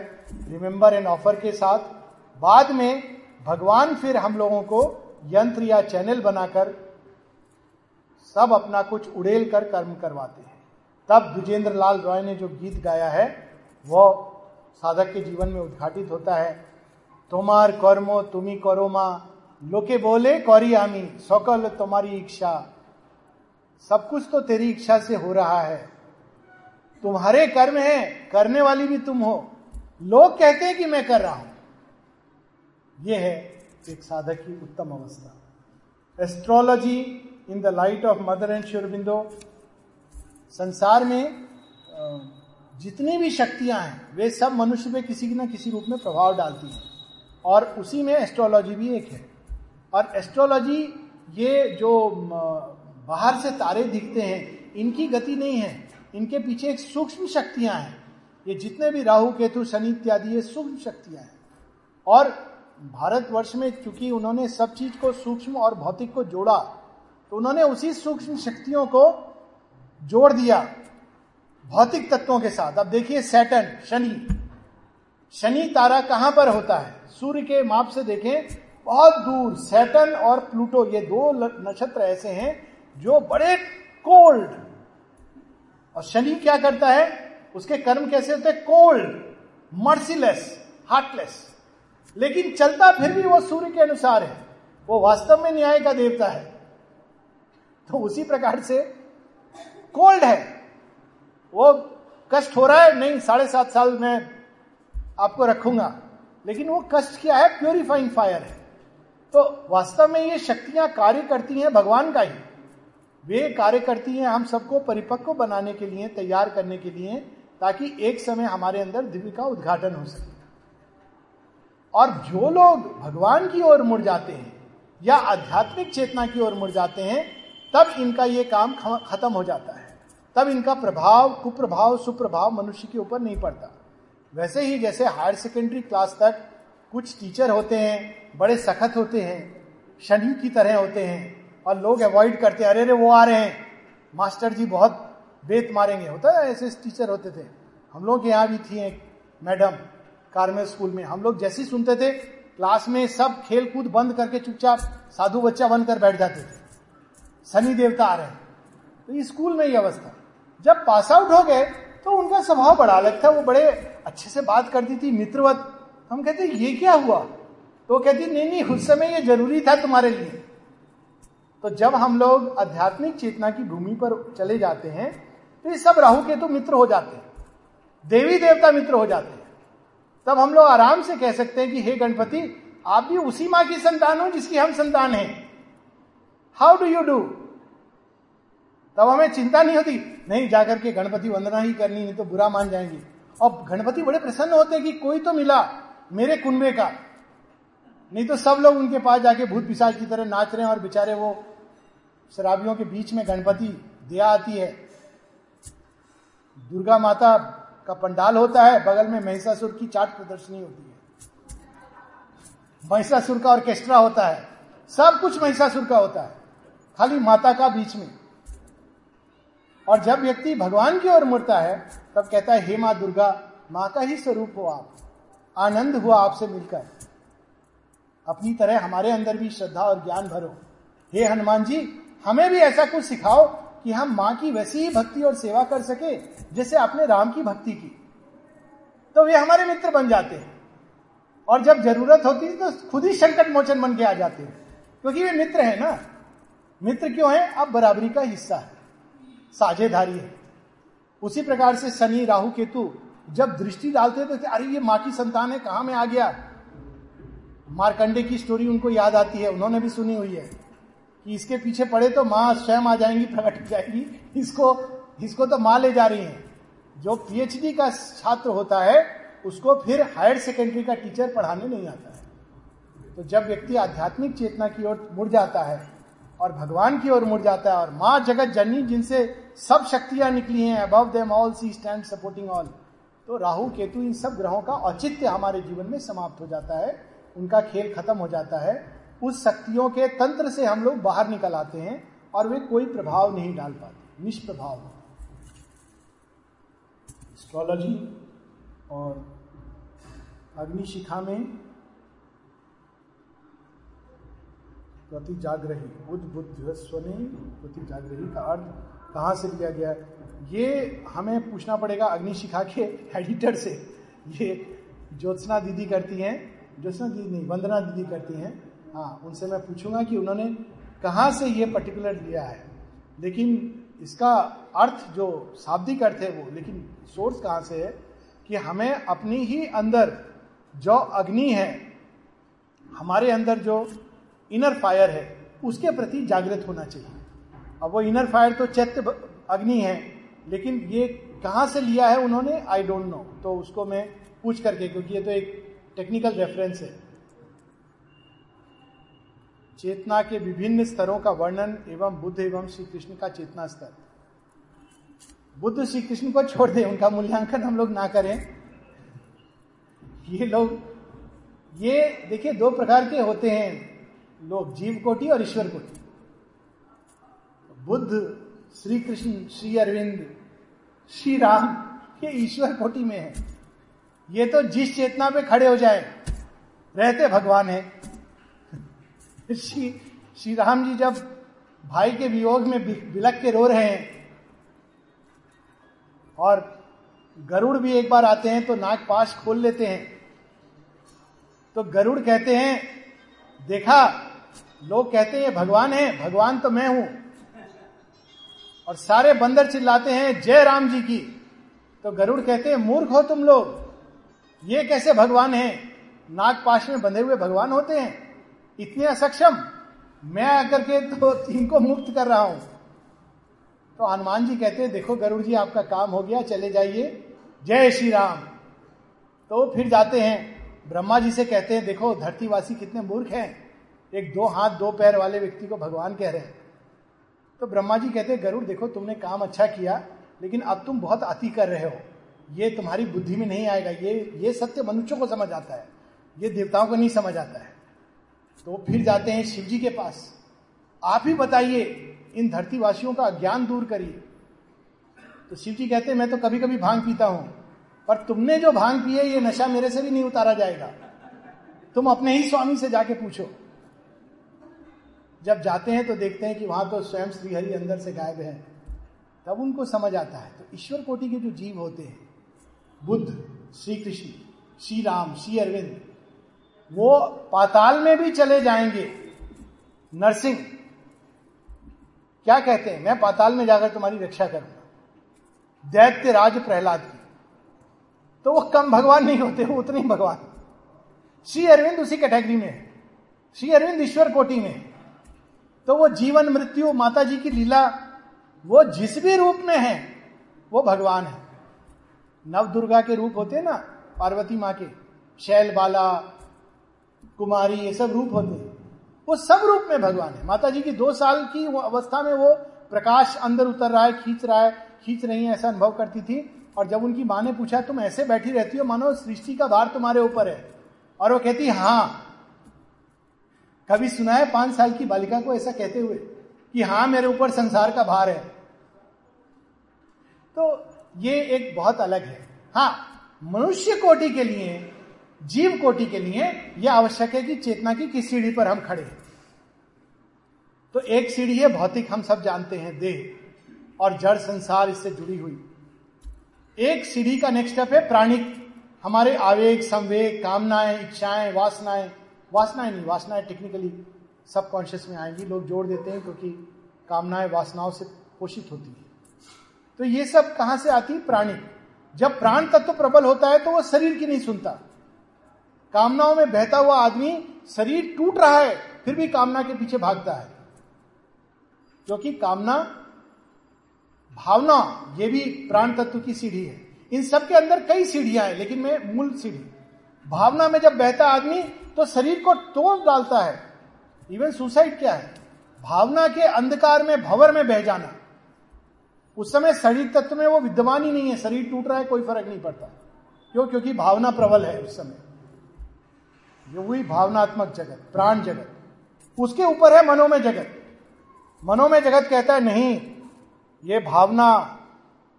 रिमेंबर एंड ऑफ़र के साथ। बाद में भगवान फिर हम लोगों को यंत्र या चैनल बनाकर सब अपना कुछ उड़ेल कर कर्म करवाते हैं। तब द्विजेंद्र लाल रॉय ने जो गीत गाया है, वो साधक के जीवन में उद्घाटित होता है। तुम्हार कर्मो तुम्ही करो मा लोके बोले कौरी आमी सकल तुम्हारी इच्छा सब कुछ तो तेरी इच्छा से हो रहा है तुम्हारे कर्म है करने वाली भी तुम हो लोग कहते हैं कि मैं कर रहा हूँ यह है एक साधक की उत्तम अवस्था astrology in the light of mother and Sri Aurobindo संसार में जितनी भी शक्तियाँ हैं वे सब मनुष्य में किसी न किसी रूप में प्रभाव डालती हैं और उसी में एस्ट्रोलॉजी भी एक है। और एस्ट्रोलॉजी ये जो बाहर से तारे दिखते हैं, इनकी गति नहीं है। इनके पीछे एक सूक्ष्म शक्तियाँ हैं। ये जितने भी राहु, केतु, शनि इत्यादि, ये सूक्ष्म शक्तियाँ हैं। और भारतवर्ष में चूँकि उन्होंने सब चीज़ को सूक्ष्म और भौतिक को जोड़ा तो उन्होंने उसी सूक्ष्म शक्तियों को जोड़ दिया, भौतिक तत्वों के साथ। अब देखिए सैटन शनि। शनि तारा कहाँ पर होता है? सूर्य के माप से देखें, बहुत दूर सैटन और प्लूटो, ये दो नक्षत्र ऐसे हैं जो बड़े कोल्ड। और शनि क्या करता है? उसके कर्म कैसे होते हैं? Cold, merciless, heartless. लेकिन चलता फिर भी वो सूर्य के अनुसार है। वो वास्तव में न्याय का देवता है। तो उसी प्रकार से कोल्ड है। वो कष्ट हो रहा है? नहीं, साढ़े सात साल में आपको रखूँगा। लेकिन वो कष्ट क्या है प्योरीफाइंग फायर है। तो वास्तव में ये शक्तियाँ कार्य करती हैं भगवान का ही। वे कार्य करती हैं हम सबको परिपक्व बनाने के लिए, तैयार करने के लिए, ताकि एक समय हमारे अंदर दिव्य का उद्घाटन हो सके। और जो लोग भगवान की ओर मुड़ जाते हैं, या आध्यात्मिक चेतना की ओर मुड़ जाते हैं, तब इनका ये काम खत्म हो जाता है। तब इनका प्रभाव, कुप्रभाव, सुप्रभाव मनुष्य के ऊपर नहीं पड़ता। वैसे ही जैसे हायर सेकेंडरी क्लास तक कुछ टीचर होते हैं, बड़े सखत होते हैं, शनि की तरह होते हैं और लोग अवॉइड करते हैं, अरे अरे, वो आ रहे हैं। मास्टर जी बहुत बेत मारेंगे। होता है ऐसे टीचर होते थे। हम लोग के यहाँ भी थी एक मैडम कार्मेल स्कूल में। हम लोग जैसे सुनते थे, क्लास में सब खेल कूद बंद करके चुपचाप साधु बच्चा बनकर बैठ जाते थे। शनि देवता आ रहे हैं। तो स्कूल में ही अवस्था। जब पास आउट हो गए तो उनका स्वभाव बड़ा अलग था। वो बड़े अच्छे से बात करती थी, मित्रवत। हम कहते, ये क्या हुआ? तो कहती, नहीं नहीं, उस समय ये ज़रूरी था तुम्हारे लिए। तो जब हम लोग आध्यात्मिक चेतना की भूमि पर चले जाते हैं तो ये सब राहु के तो मित्र हो जाते हैं। देवी देवता मित्र हो जाते हैं। तब हम लोग आराम से कह सकते हैं कि, हे गणपति, आप भी उसी माँ की संतान हो जिसकी हम संतान हैं। हाउ डू यू डू तब हमें चिंता नहीं होती, नहीं, जाकर के गणपति वंदना ही करनी, नहीं तो बुरा मान जाएँगे। और गणपति बड़े प्रसन्न होते कि कोई तो मिला मेरे कुंबे का। नहीं तो सब लोग उनके पास जाके भूत पिशाच की तरह नाच रहे हैं और बेचारे वो शराबियों के बीच में गणपति दिया आती है। दुर्गा माता का पंडाल होता है, बगल में महिषासुर की चाट प्रदर्शनी होती है। महिषासुर का ऑर्केस्ट्रा होता है, सब कुछ महिषासुर का होता है, खाली माता का बीच में। और जब व्यक्ति भगवान की ओर मुड़ता है, तब कहता है, हे माँ दुर्गा, माँ का ही स्वरूप हो आप। आनंद हुआ आपसे मिलकर। अपनी तरह हमारे अंदर भी श्रद्धा और ज्ञान भरो। हे हनुमान जी, हमें भी ऐसा कुछ सिखाओ कि हम माँ की वैसी ही भक्ति और सेवा कर सके, जैसे आपने राम की भक्ति की। तो वे हमारे मित्र बन जाते हैं। और जब ज़रूरत होती है तो खुद ही संकट मोचन बन के आ जाते हैं। क्योंकि वे मित्र हैं ना। मित्र क्यों है? अब बराबरी का हिस्सा है। साझेदारी है। उसी प्रकार से शनि, राहु, केतु जब दृष्टि डालते तो अरे, ये माँ की संतान है, कहा में आ गया? मारकंडे की स्टोरी उनको याद आती है, उन्होंने भी सुनी हुई है कि इसके पीछे पड़े तो माँ स्वयं आ जाएँगी, प्रकट जाएगी, इसको इसको तो माँ ले जा रही है। जो पीएचडी का छात्र होता है, उसको फिर हायर सेकेंडरी का टीचर पढ़ाने नहीं आता है। तो जब व्यक्ति आध्यात्मिक चेतना की ओर मुड़ जाता है और भगवान की ओर मुड़ जाता है और माँ जगत जननी जिनसे सब शक्तियाँ निकली हैं above them all she stands supporting all तो राहु, केतु, इन सब ग्रहों का औचित्य हमारे जीवन में समाप्त हो जाता है, उनका खेल खत्म हो जाता है। उस शक्तियों के तंत्र से हम लोग बाहर निकल आते हैं और वे कोई प्रभाव नहीं डाल पाते, निष्प्रभाव। एस्ट्रोलॉजी और अग्निशिखा में प्रति जागरही बुद्ध बुद्ध स्वने प्रति जागरही का अर्थ कहाँ से लिया गया? ये हमें पूछना पड़ेगा अग्निशिखा के एडिटर से। ये ज्योत्सना दीदी करती हैं, ज्योत्सना दीदी नहीं, वंदना दीदी करती हैं। हाँ उनसे मैं पूछूँगा कि उन्होंने कहाँ से ये पर्टिकुलर लिया है। लेकिन इसका अर्थ जो शाब्दिक अर्थ है वो, लेकिन सोर्स कहाँ से है कि हमें अपनी ही अंदर जो अग्नि है, हमारे अंदर जो इनर फायर है, उसके प्रति जागृत होना चाहिए। अब वो इनर फायर तो चैत्य अग्नि है, लेकिन ये कहाँ से लिया है उन्होंने आई डोंट नो तो उसको मैं पूछ करके, क्योंकि ये तो एक टेक्निकल रेफरेंस है। चेतना के विभिन्न स्तरों का वर्णन एवं बुद्ध एवं श्री कृष्ण का चेतना स्तर। बुद्ध श्री कृष्ण को छोड़ दे, उनका मूल्यांकन हम लोग ना करें। ये लोग, ये देखिए दो प्रकार के होते हैं। लोग जीव कोटि और ईश्वर कोटि। बुद्ध श्री कृष्ण श्री अरविंद, श्री राम, ये ईश्वर कोटि में है। ये तो जिस चेतना पे खड़े हो जाए, रहते भगवान है। श्री श्री राम जी जब भाई के वियोग में बिलक के रो रहे हैं, और गरुड़ भी एक बार आते हैं तो नाक पास खोल लेते हैं तो गरुड़ कहते हैं देखा, लोग कहते हैं, भगवान है, भगवान तो मैं हूँ। और सारे बंदर चिल्लाते हैं, जय राम जी की। तो गरुड़ कहते हैं, मूर्ख हो तुम लोग। ये कैसे भगवान है? नागपाश में बंधे हुए भगवान होते हैं? इतने असक्षम? मैं आकर के तो इनको मुक्त कर रहा हूँ। तो हनुमान जी कहते हैं, देखो गरुड़ जी, आपका काम हो गया, चले जाइए। जय श्री राम। तो फिर जाते हैं ब्रह्मा जी से कहते हैं, देखो, धरतीवासी कितने मूर्ख हैं। एक दो हाथ, दो पैर वाले व्यक्ति को भगवान कह रहे हैं। तो ब्रह्मा जी कहते हैं, गरुड़, देखो, तुमने काम अच्छा किया, लेकिन अब तुम बहुत अति कर रहे हो। ये तुम्हारी बुद्धि में नहीं आएगा। ये ये सत्य मनुष्यों को समझ आता है। ये देवताओं को नहीं समझ आता है। तो फिर जाते हैं शिव जी के पास। आप ही बताइए, इन धरतीवासियों का ज्ञान दूर करिए। तो शिव जी कहते हैं, मैं तो कभी कभी भाँग पीता हूँ। पर तुमने जो भाँग पिए ये नशा मेरे से भी नहीं उतारा जाएगा। तुम अपने ही स्वामी से जाके पूछो। जब जाते हैं तो देखते हैं कि वहाँ तो स्वयं श्रीहरि अंदर से गायब है। तब उनको समझ आता है। तो ईश्वर कोटि के जो जीव होते हैं, बुद्ध श्री कृष्ण श्री राम श्री अरविंद वो पाताल में भी चले जाएँगे। नरसिंह, क्या कहते हैं? मैं पाताल में जाकर तुम्हारी रक्षा करूँगा। दैत्य राज प्रहलाद की। तो वो कम भगवान नहीं होते, वो उतने ही भगवान श्री अरविंद उसी कैटेगरी में श्री अरविंद ईश्वर कोटि में तो वो जीवन, मृत्यु माता जी की लीला, वो जिस भी रूप में है, वो भगवान है। नव दुर्गा के रूप होते हैं ना, पार्वती माँ के, शैल, बाला, कुमारी, ये सब रूप होते हैं। वो सब रूप में भगवान है। माता जी की दो साल की वो अवस्था में वो प्रकाश अंदर उतर रहा है, खींच रहा है, खींच रही है, ऐसा अनुभव करती थी। और जब उनकी माँ ने पूछा, तुम ऐसे बैठी रहती हो? मानो सृष्टि का भार तुम्हारे ऊपर है। और वो कहती हाँ। कभी सुना है पाँच साल की बालिका को ऐसा कहते हुए कि हाँ मेरे ऊपर संसार का भार है। तो ये एक बहुत अलग है। हाँ मनुष्य कोटि के लिए, जीव कोटि के लिए यह आवश्यक है कि चेतना की किस सीढ़ी पर हम खड़े हैं। तो एक सीढ़ी है, भौतिक, हम सब जानते हैं, देह और जड़ संसार इससे जुड़ी हुई। एक सीढ़ी का नेक्स्ट स्टेप है प्राणिक। हमारे आवेग, संवेग, कामनाएँ, इच्छाएँ, वासनाएँ। वासनाएँ नहीं, वासनाएँ टेक्निकली सबकॉन्शियस में आएँगी, लोग जोड़ देते हैं क्योंकि कामनाएँ, वासनाओं से पोषित होती है। तो ये सब कहाँ से आती है? प्राणिक। जब प्राण तत्व तो प्रबल होता है तो वह शरीर की नहीं सुनता। कामनाओं में बहता हुआ आदमी शरीर टूट रहा है, फिर भी कामना के पीछे भागता है। क्योंकि कामना भावना, ये भी प्राण तत्व की सीढ़ी है। इन सब के अंदर कई सीढ़ियाँ हैं, लेकिन मैं मूल सीढ़ी। भावना में जब बहता आदमी तो शरीर को तोड़ डालता है। इवन सुसाइड क्या है? भावना के अंधकार में, भवर में बह जाना। उस समय शरीर तत्व में वो विद्यमान ही नहीं है, शरीर टूट रहा है, कोई फ़र्क नहीं पड़ता। क्यों? क्योंकि भावना प्रबल है उस समय। जो हुई भावनात्मक जगत, प्राण जगत। उसके ऊपर है मनोमय जगत। मनोमय जगत कहता है, नहीं ये भावना,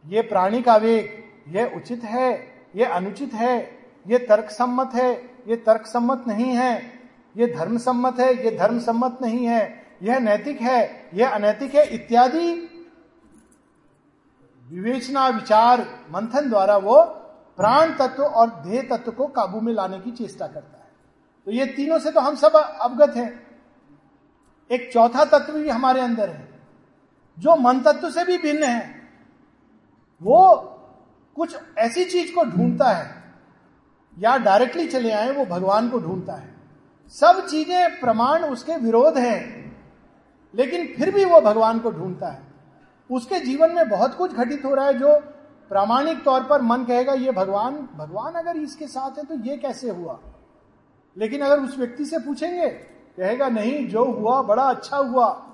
ये प्राणी का वेग, ये उचित है, ये अनुचित है, ये तर्क सम्मत है, ये तर्क सम्मत नहीं है, ये धर्म सम्मत है, ये धर्म सम्मत नहीं है, यह नैतिक है, यह अनैतिक है, इत्यादि विवेचना, विचार, मंथन द्वारा वो प्राण तत्व और देह तत्व को काबू में लाने की चेष्टा करता है। तो ये तीनों से तो हम सब अवगत हैं। एक चौथा तत्व भी हमारे अंदर है। जो मन तत्व से भी भिन्न है, वो कुछ ऐसी चीज़ को ढूंढता है, या डायरेक्टली चले आए, वो भगवान को ढूंढता है। सब चीज़ें प्रमाण उसके विरोध हैं, लेकिन फिर भी वो भगवान को ढूंढता है। उसके जीवन में बहुत कुछ घटित हो रहा है जो प्रामाणिक तौर पर मन कहेगा, ये भगवान भगवान अगर इसके साथ है तो ये कैसे हुआ? लेकिन अगर उस व्यक्ति से पूछेंगे, कहेगा, नहीं, जो हुआ, बड़ा अच्छा हुआ।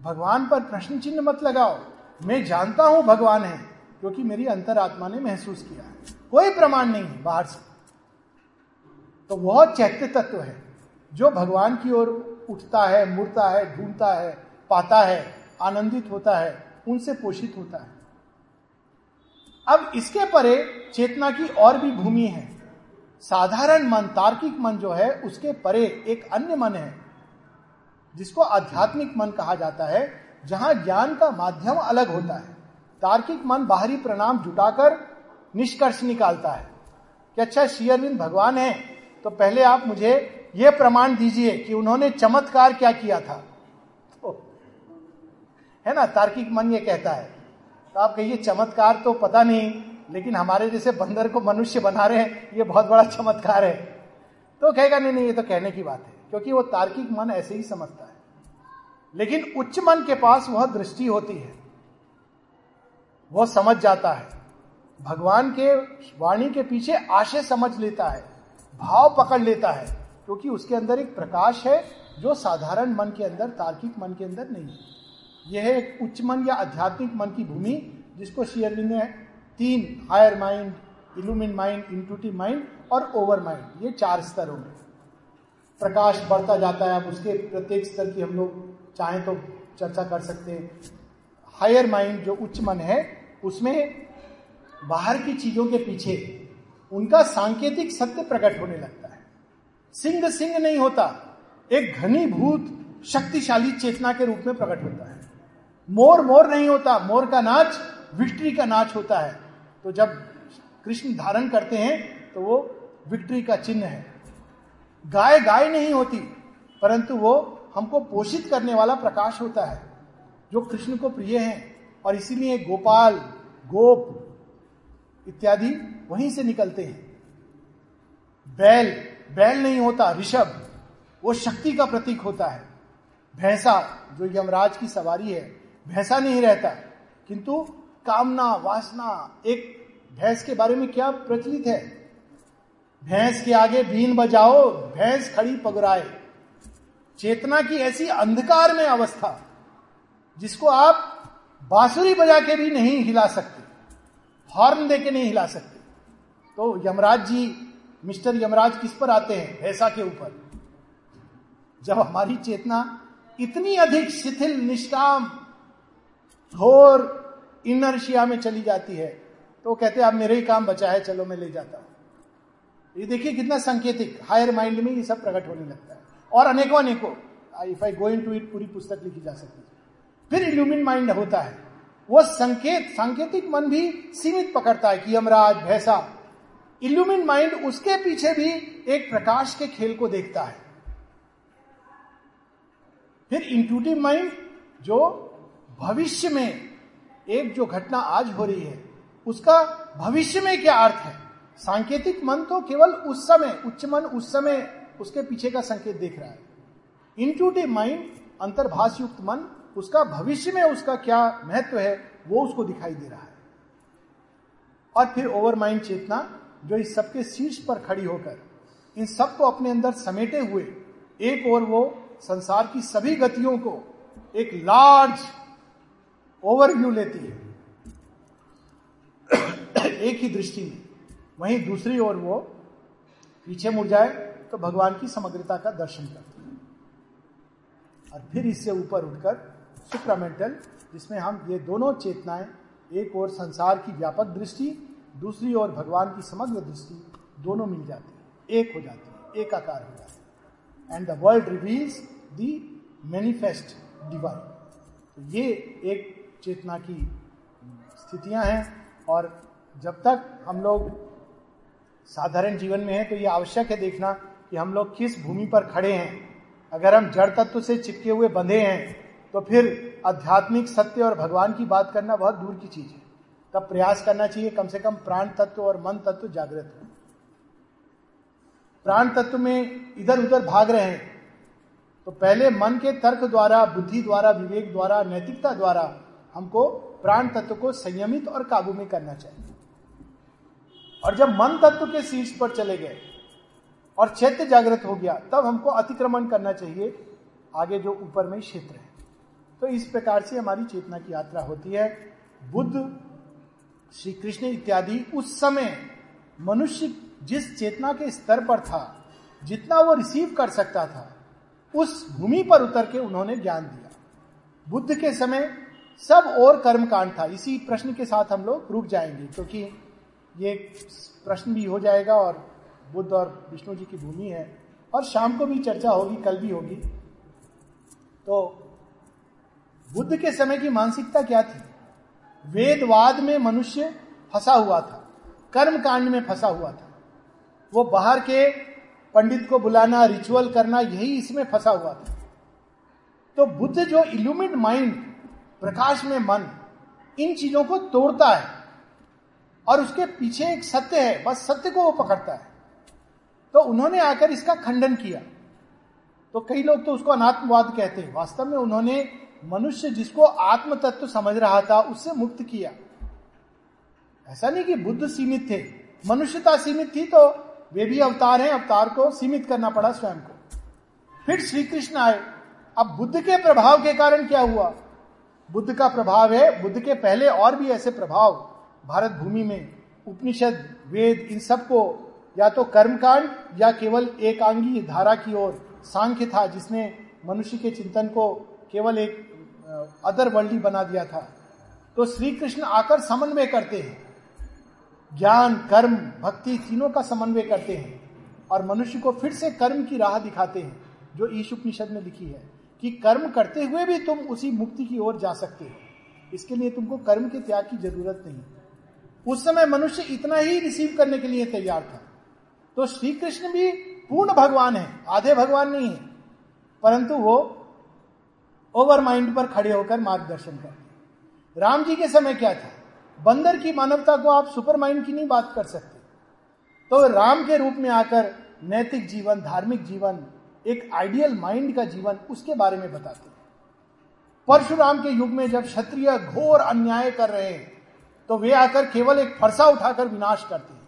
भगवान पर प्रश्न चिन्ह मत लगाओ। मैं जानता हूँ भगवान है, क्योंकि मेरी अंतरात्मा ने महसूस किया है। कोई प्रमाण नहीं है बाहर से। तो वह चैत्य तत्व है, जो भगवान की ओर उठता है, मुड़ता है, ढूंढता है, पाता है, आनंदित होता है, उनसे पोषित होता है। अब इसके परे चेतना की और भी भूमि है। साधारण मन, तार्किक मन जो है, उसके परे एक अन्य मन है जिसको आध्यात्मिक मन कहा जाता है जहाँ ज्ञान का माध्यम अलग होता है। तार्किक मन बाहरी प्रणाम जुटाकर निष्कर्ष निकालता है कि अच्छा शेयरविंद भगवान है तो पहले आप मुझे यह प्रमाण दीजिए कि उन्होंने चमत्कार क्या किया था। तो, है ना? तार्किक मन ये कहता है। तो आप कहिए चमत्कार तो पता नहीं लेकिन हमारे जैसे बंदर को मनुष्य बना रहे हैं ये बहुत बड़ा चमत्कार है। तो कहेगा नहीं नहीं ये तो कहने की बात है। क्योंकि वो तार्किक मन ऐसे ही समझता है। लेकिन उच्च मन के पास वह दृष्टि होती है। वह समझ जाता है। भगवान के वाणी के पीछे आशय समझ लेता है। भाव पकड़ लेता है। क्योंकि उसके अंदर एक प्रकाश है जो साधारण मन के अंदर, तार्किक मन के अंदर नहीं है। यह है एक उच्च मन या आध्यात्मिक मन की भूमि जिसको शेयरविंद ने तीन higher mind illumined mind intuitive mind और ओवर माइंड ये चार स्तरों में। प्रकाश बढ़ता जाता है, अब उसके प्रत्येक स्तर की हम लोग चाहें तो चर्चा कर सकते हैं। हायर माइंड जो उच्च मन है, उसमें बाहर की चीज़ों के पीछे उनका सांकेतिक सत्य प्रकट होने लगता है। सिंह सिंह नहीं होता, एक घनीभूत, शक्तिशाली चेतना के रूप में प्रकट होता है। मोर मोर नहीं होता, मोर का नाच, विक्ट्री का नाच होता है। तो जब कृष्ण धारण करते हैं तो वो विक्ट्री का चिन्ह है। गाय गाय नहीं होती, परंतु वो हमको पोषित करने वाला प्रकाश होता है, जो कृष्ण को प्रिय है, और इसीलिए गोपाल, गोप इत्यादि वहीं से निकलते हैं। बैल बैल नहीं होता, ऋषभ, वो शक्ति का प्रतीक होता है। भैंसा, जो यमराज की सवारी है, भैंसा नहीं रहता, किंतु कामना, वासना, एक भैंस के बारे में क्या प्रचलित है? भैंस के आगे बीन बजाओ, भैंस खड़ी पगराए। चेतना की ऐसी अंधकार में अवस्था, जिसको आप बांसुरी बजा के भी नहीं हिला सकते, हॉर्न दे के नहीं हिला सकते। तो यमराज जी, मिस्टर यमराज किस पर आते हैं? भैंसा के ऊपर। जब हमारी चेतना इतनी अधिक शिथिल, निष्काम, घोर, इनर्शिया में चली जाती है तो कहते आप मेरे ही काम बचा है, चलो मैं ले जाता हूँ। ये देखिए कितना संकेतिक हायर माइंड में ये सब प्रकट होने लगता है। और अनेकों अनेकों if I going to it पूरी पुस्तक लिखी जा सकती है। फिर इल्यूमिन माइंड होता है। वो संकेत, सांकेतिक मन भी सीमित पकड़ता है कि यमराज, भैसा। इल्यूमिन माइंड उसके पीछे भी एक प्रकाश के खेल को देखता है। फिर इंटूटिव माइंड जो भविष्य में, एक जो घटना आज हो रही है, उसका भविष्य में क्या अर्थ है? सांकेतिक मन तो केवल उस समय, उच्च मन उस समय उसके पीछे का संकेत देख रहा है। इंटूटिव माइंड अंतर्भाष युक्त मन, उसका भविष्य में उसका क्या महत्व है, वो उसको दिखाई दे रहा है। और फिर ओवर माइंड चेतना, जो इस सबके शीर्ष पर खड़ी होकर, इन सबको अपने अंदर समेटे हुए, एक और वो संसार की सभी गतियों को एक लार्ज ओवरव्यू लेती है। एक ही दृष्टि में। वहीं दूसरी ओर वो पीछे मुड़ जाए तो भगवान की समग्रता का दर्शन करती है। और फिर इससे ऊपर उठकर सुप्रामेंटल जिसमें हम ये दोनों चेतनाएँ, एक और संसार की व्यापक दृष्टि, दूसरी ओर भगवान की समग्र दृष्टि, दोनों मिल जाती है। एक हो जाती है एक आकार हो जाती है। And the world reveals the manifest divine तो ये एक चेतना की स्थितियाँ हैं, और जब तक हम लोग साधारण जीवन में है तो ये आवश्यक है देखना कि हम लोग किस भूमि पर खड़े हैं। अगर हम जड़ तत्व से चिपके हुए बंधे हैं तो फिर आध्यात्मिक सत्य और भगवान की बात करना बहुत दूर की चीज़ है। तब प्रयास करना चाहिए, कम से कम प्राण तत्व और मन तत्व जागृत हो। प्राण तत्व में इधर उधर भाग रहे हैं तो पहले मन के तर्क द्वारा, बुद्धि द्वारा, विवेक द्वारा, नैतिकता द्वारा हमको प्राण तत्व को संयमित और काबू में करना चाहिए। और जब मन तत्व के शीर्ष पर चले गए और चैत्य जागृत हो गया, तब हमको अतिक्रमण करना चाहिए। आगे जो ऊपर में क्षेत्र है। तो इस प्रकार से हमारी चेतना की यात्रा होती है। बुद्ध श्री कृष्ण इत्यादि उस समय मनुष्य जिस चेतना के स्तर पर था, जितना वो रिसीव कर सकता था, उस भूमि पर उतर के उन्होंने ज्ञान दिया। बुद्ध के समय सब और कर्मकांड था। इसी प्रश्न के साथ हम लोग रुक जाएँगे, क्योंकि ये प्रश्न भी हो जाएगा और बुद्ध और विष्णु जी की भूमि है। और शाम को भी चर्चा होगी, कल भी होगी। तो बुद्ध के समय की मानसिकता क्या थी? वेदवाद में मनुष्य फंसा हुआ था कर्म कांड में फंसा हुआ था। वो बाहर के पंडित को बुलाना रिचुअल करना, यही इसमें फंसा हुआ था। तो बुद्ध जो इल्यूमिड माइंड प्रकाश में मन, इन चीज़ों को तोड़ता है। और उसके पीछे एक सत्य है, बस सत्य को वो पकड़ता है। तो उन्होंने आकर इसका खंडन किया। तो कई लोग तो उसको अनात्मवाद कहते हैं। वास्तव में उन्होंने मनुष्य जिसको आत्म तत्व समझ रहा था, उससे मुक्त किया। ऐसा नहीं कि बुद्ध सीमित थे। मनुष्यता सीमित थी तो वे भी अवतार हैं, अवतार को सीमित करना पड़ा स्वयं को। फिर श्री कृष्ण आए। अब बुद्ध के प्रभाव के कारण क्या हुआ? बुद्ध का प्रभाव है, बुद्ध के पहले और भी ऐसे प्रभाव। भारत भूमि में उपनिषद, वेद, इन सबको या तो कर्मकांड या केवल एकांगी धारा की ओर सांख्य था, जिसने मनुष्य के चिंतन को केवल एक अदर वर्ल्डी बना दिया था। तो श्री कृष्ण आकर समन्वय करते हैं। ज्ञान, कर्म, भक्ति तीनों का समन्वय करते हैं और मनुष्य को फिर से कर्म की राह दिखाते हैं, जो ईश उपनिषद में लिखी है कि कर्म करते हुए भी तुम उसी मुक्ति की ओर जा सकते हो। इसके लिए तुमको कर्म के त्याग की ज़रूरत नहीं। उस समय मनुष्य इतना ही रिसीव करने के लिए तैयार था। तो श्री कृष्ण भी पूर्ण भगवान है, आधे भगवान नहीं है, परंतु वो ओवर माइंड पर खड़े होकर मार्गदर्शन करते राम जी के समय क्या था? बंदर की मानवता को आप सुपर माइंड की नहीं बात कर सकते। तो राम के रूप में आकर नैतिक जीवन, धार्मिक जीवन, एक आइडियल माइंड का जीवन उसके बारे में बताते परशुराम के युग में जब क्षत्रिय घोर अन्याय कर रहे हैं तो वे आकर केवल एक फरसा उठाकर विनाश करते हैं।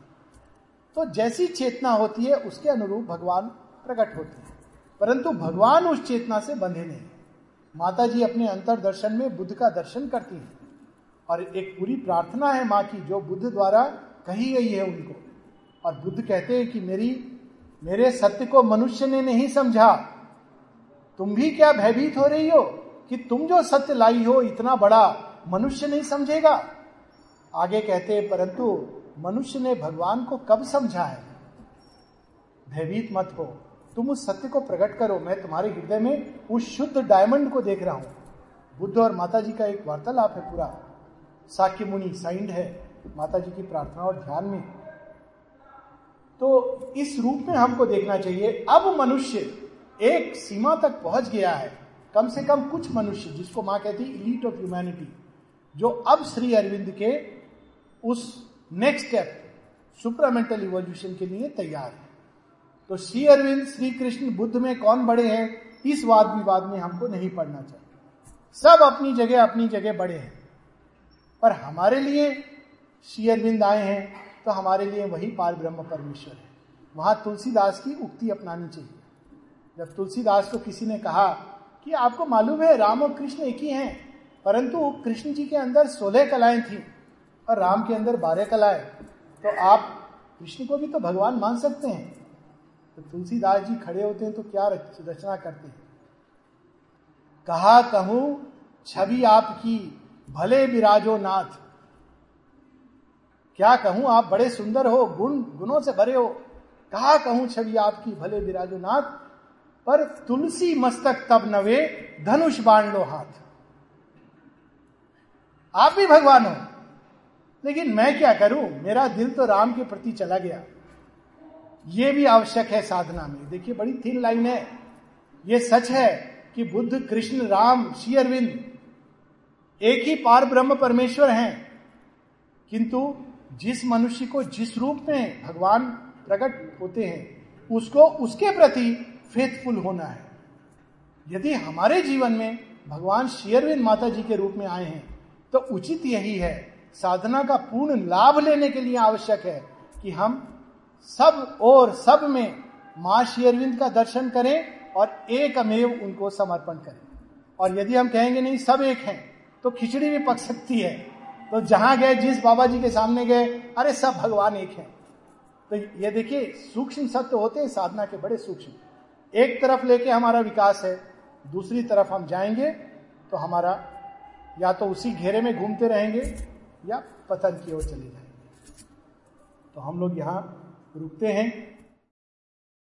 तो जैसी चेतना होती है, उसके अनुरूप भगवान प्रकट होते हैं। परंतु भगवान उस चेतना से बंधे नहीं। माता जी अपने अंतर दर्शन में बुद्ध का दर्शन करती हैं। और एक पूरी प्रार्थना है माँ की, जो बुद्ध द्वारा कही गई है उनको। और बुद्ध कहते हैं कि मेरी, मेरे सत्य को मनुष्य ने नहीं समझा। तुम भी क्या भयभीत हो रही हो कि तुम जो सत्य लाई हो, इतना बड़ा मनुष्य नहीं समझेगा? आगे कहते हैं, परंतु मनुष्य ने भगवान को कब समझा है? भयभीत मत हो। तुम उस सत्य को प्रकट करो। मैं तुम्हारे हृदय में उस शुद्ध डायमंड को देख रहा हूँ। बुद्ध और माता जी का एक वार्तालाप है पूरा। साक्य मुनि साइंड है माता जी की प्रार्थना और ध्यान में। तो इस रूप में हमको देखना चाहिए, अब मनुष्य एक सीमा तक पहुँच गया है। कम से कम कुछ मनुष्य जिसको माँ कहती इलीट ऑफ़ ह्यूमैनिटी जो अब श्री अरविंद के उस नेक्स्ट स्टेप सुपरामेंटल इवोल्यूशन के लिए तैयार है। तो श्री अरविंद, श्री कृष्ण बुद्ध में कौन बड़े हैं, इस वाद विवाद में हमको नहीं पढ़ना चाहिए। सब अपनी जगह अपनी जगह बड़े हैं। पर हमारे लिए श्री अरविंद आए हैं तो हमारे लिए वही पार ब्रह्म परमेश्वर है। वहाँ तुलसीदास की उक्ति अपनानी चाहिए। जब तुलसीदास को किसी ने कहा कि आपको मालूम है, राम और कृष्ण एक ही हैं, परंतु कृष्ण जी के अंदर सोलह कलाएँ थी। और राम के अंदर बारह कलाएँ तो आप कृष्ण को भी तो भगवान मान सकते हैं। तो तुलसीदास जी खड़े होते हैं तो क्या रचना करते हैं? कहा, कहूँ, छवि आपकी, भले विराजो नाथ। क्या कहूँ, आप बड़े सुंदर हो, गुण, गुणों से भरे हो। कहा, कहूँ, छवि आपकी, भले विराजो नाथ। पर तुलसी मस्तक तब नवे, धनुष बाण लो हाथ। आप भी भगवान हो। लेकिन मैं क्या करूँ? मेरा दिल तो राम के प्रति चला गया। यह भी आवश्यक है साधना में। देखिए, बड़ी थिन लाइन है। यह सच है कि बुद्ध, कृष्ण, राम, श्री अरविंद एक ही पार ब्रह्म परमेश्वर हैं। किंतु जिस मनुष्य को जिस रूप में भगवान प्रकट होते हैं, उसको उसके प्रति फेथफुल होना है। यदि हमारे जीवन में भगवान शेयरविंद माता जी के रूप में आए हैं तो उचित यही है साधना का पूर्ण लाभ लेने के लिए आवश्यक है कि हम सब और सब में माँ श्री अरविंद का दर्शन करें और एक अमेव उनको समर्पण करें। और यदि हम कहेंगे नहीं, सब एक हैं तो खिचड़ी भी पक सकती है। तो जहाँ गए, जिस बाबा जी के सामने गए, अरे सब भगवान एक हैं। तो ये देखिए, सूक्ष्म सत्य होते हैं, साधना के बड़े सूक्ष्म। एक तरफ़ लेके हमारा विकास है, दूसरी तरफ़ हम जाएँगे तो हमारा या तो उसी घेरे में घूमते रहेंगे या पतन की ओर चले जाएँगे। तो हम लोग यहाँ रुकते हैं।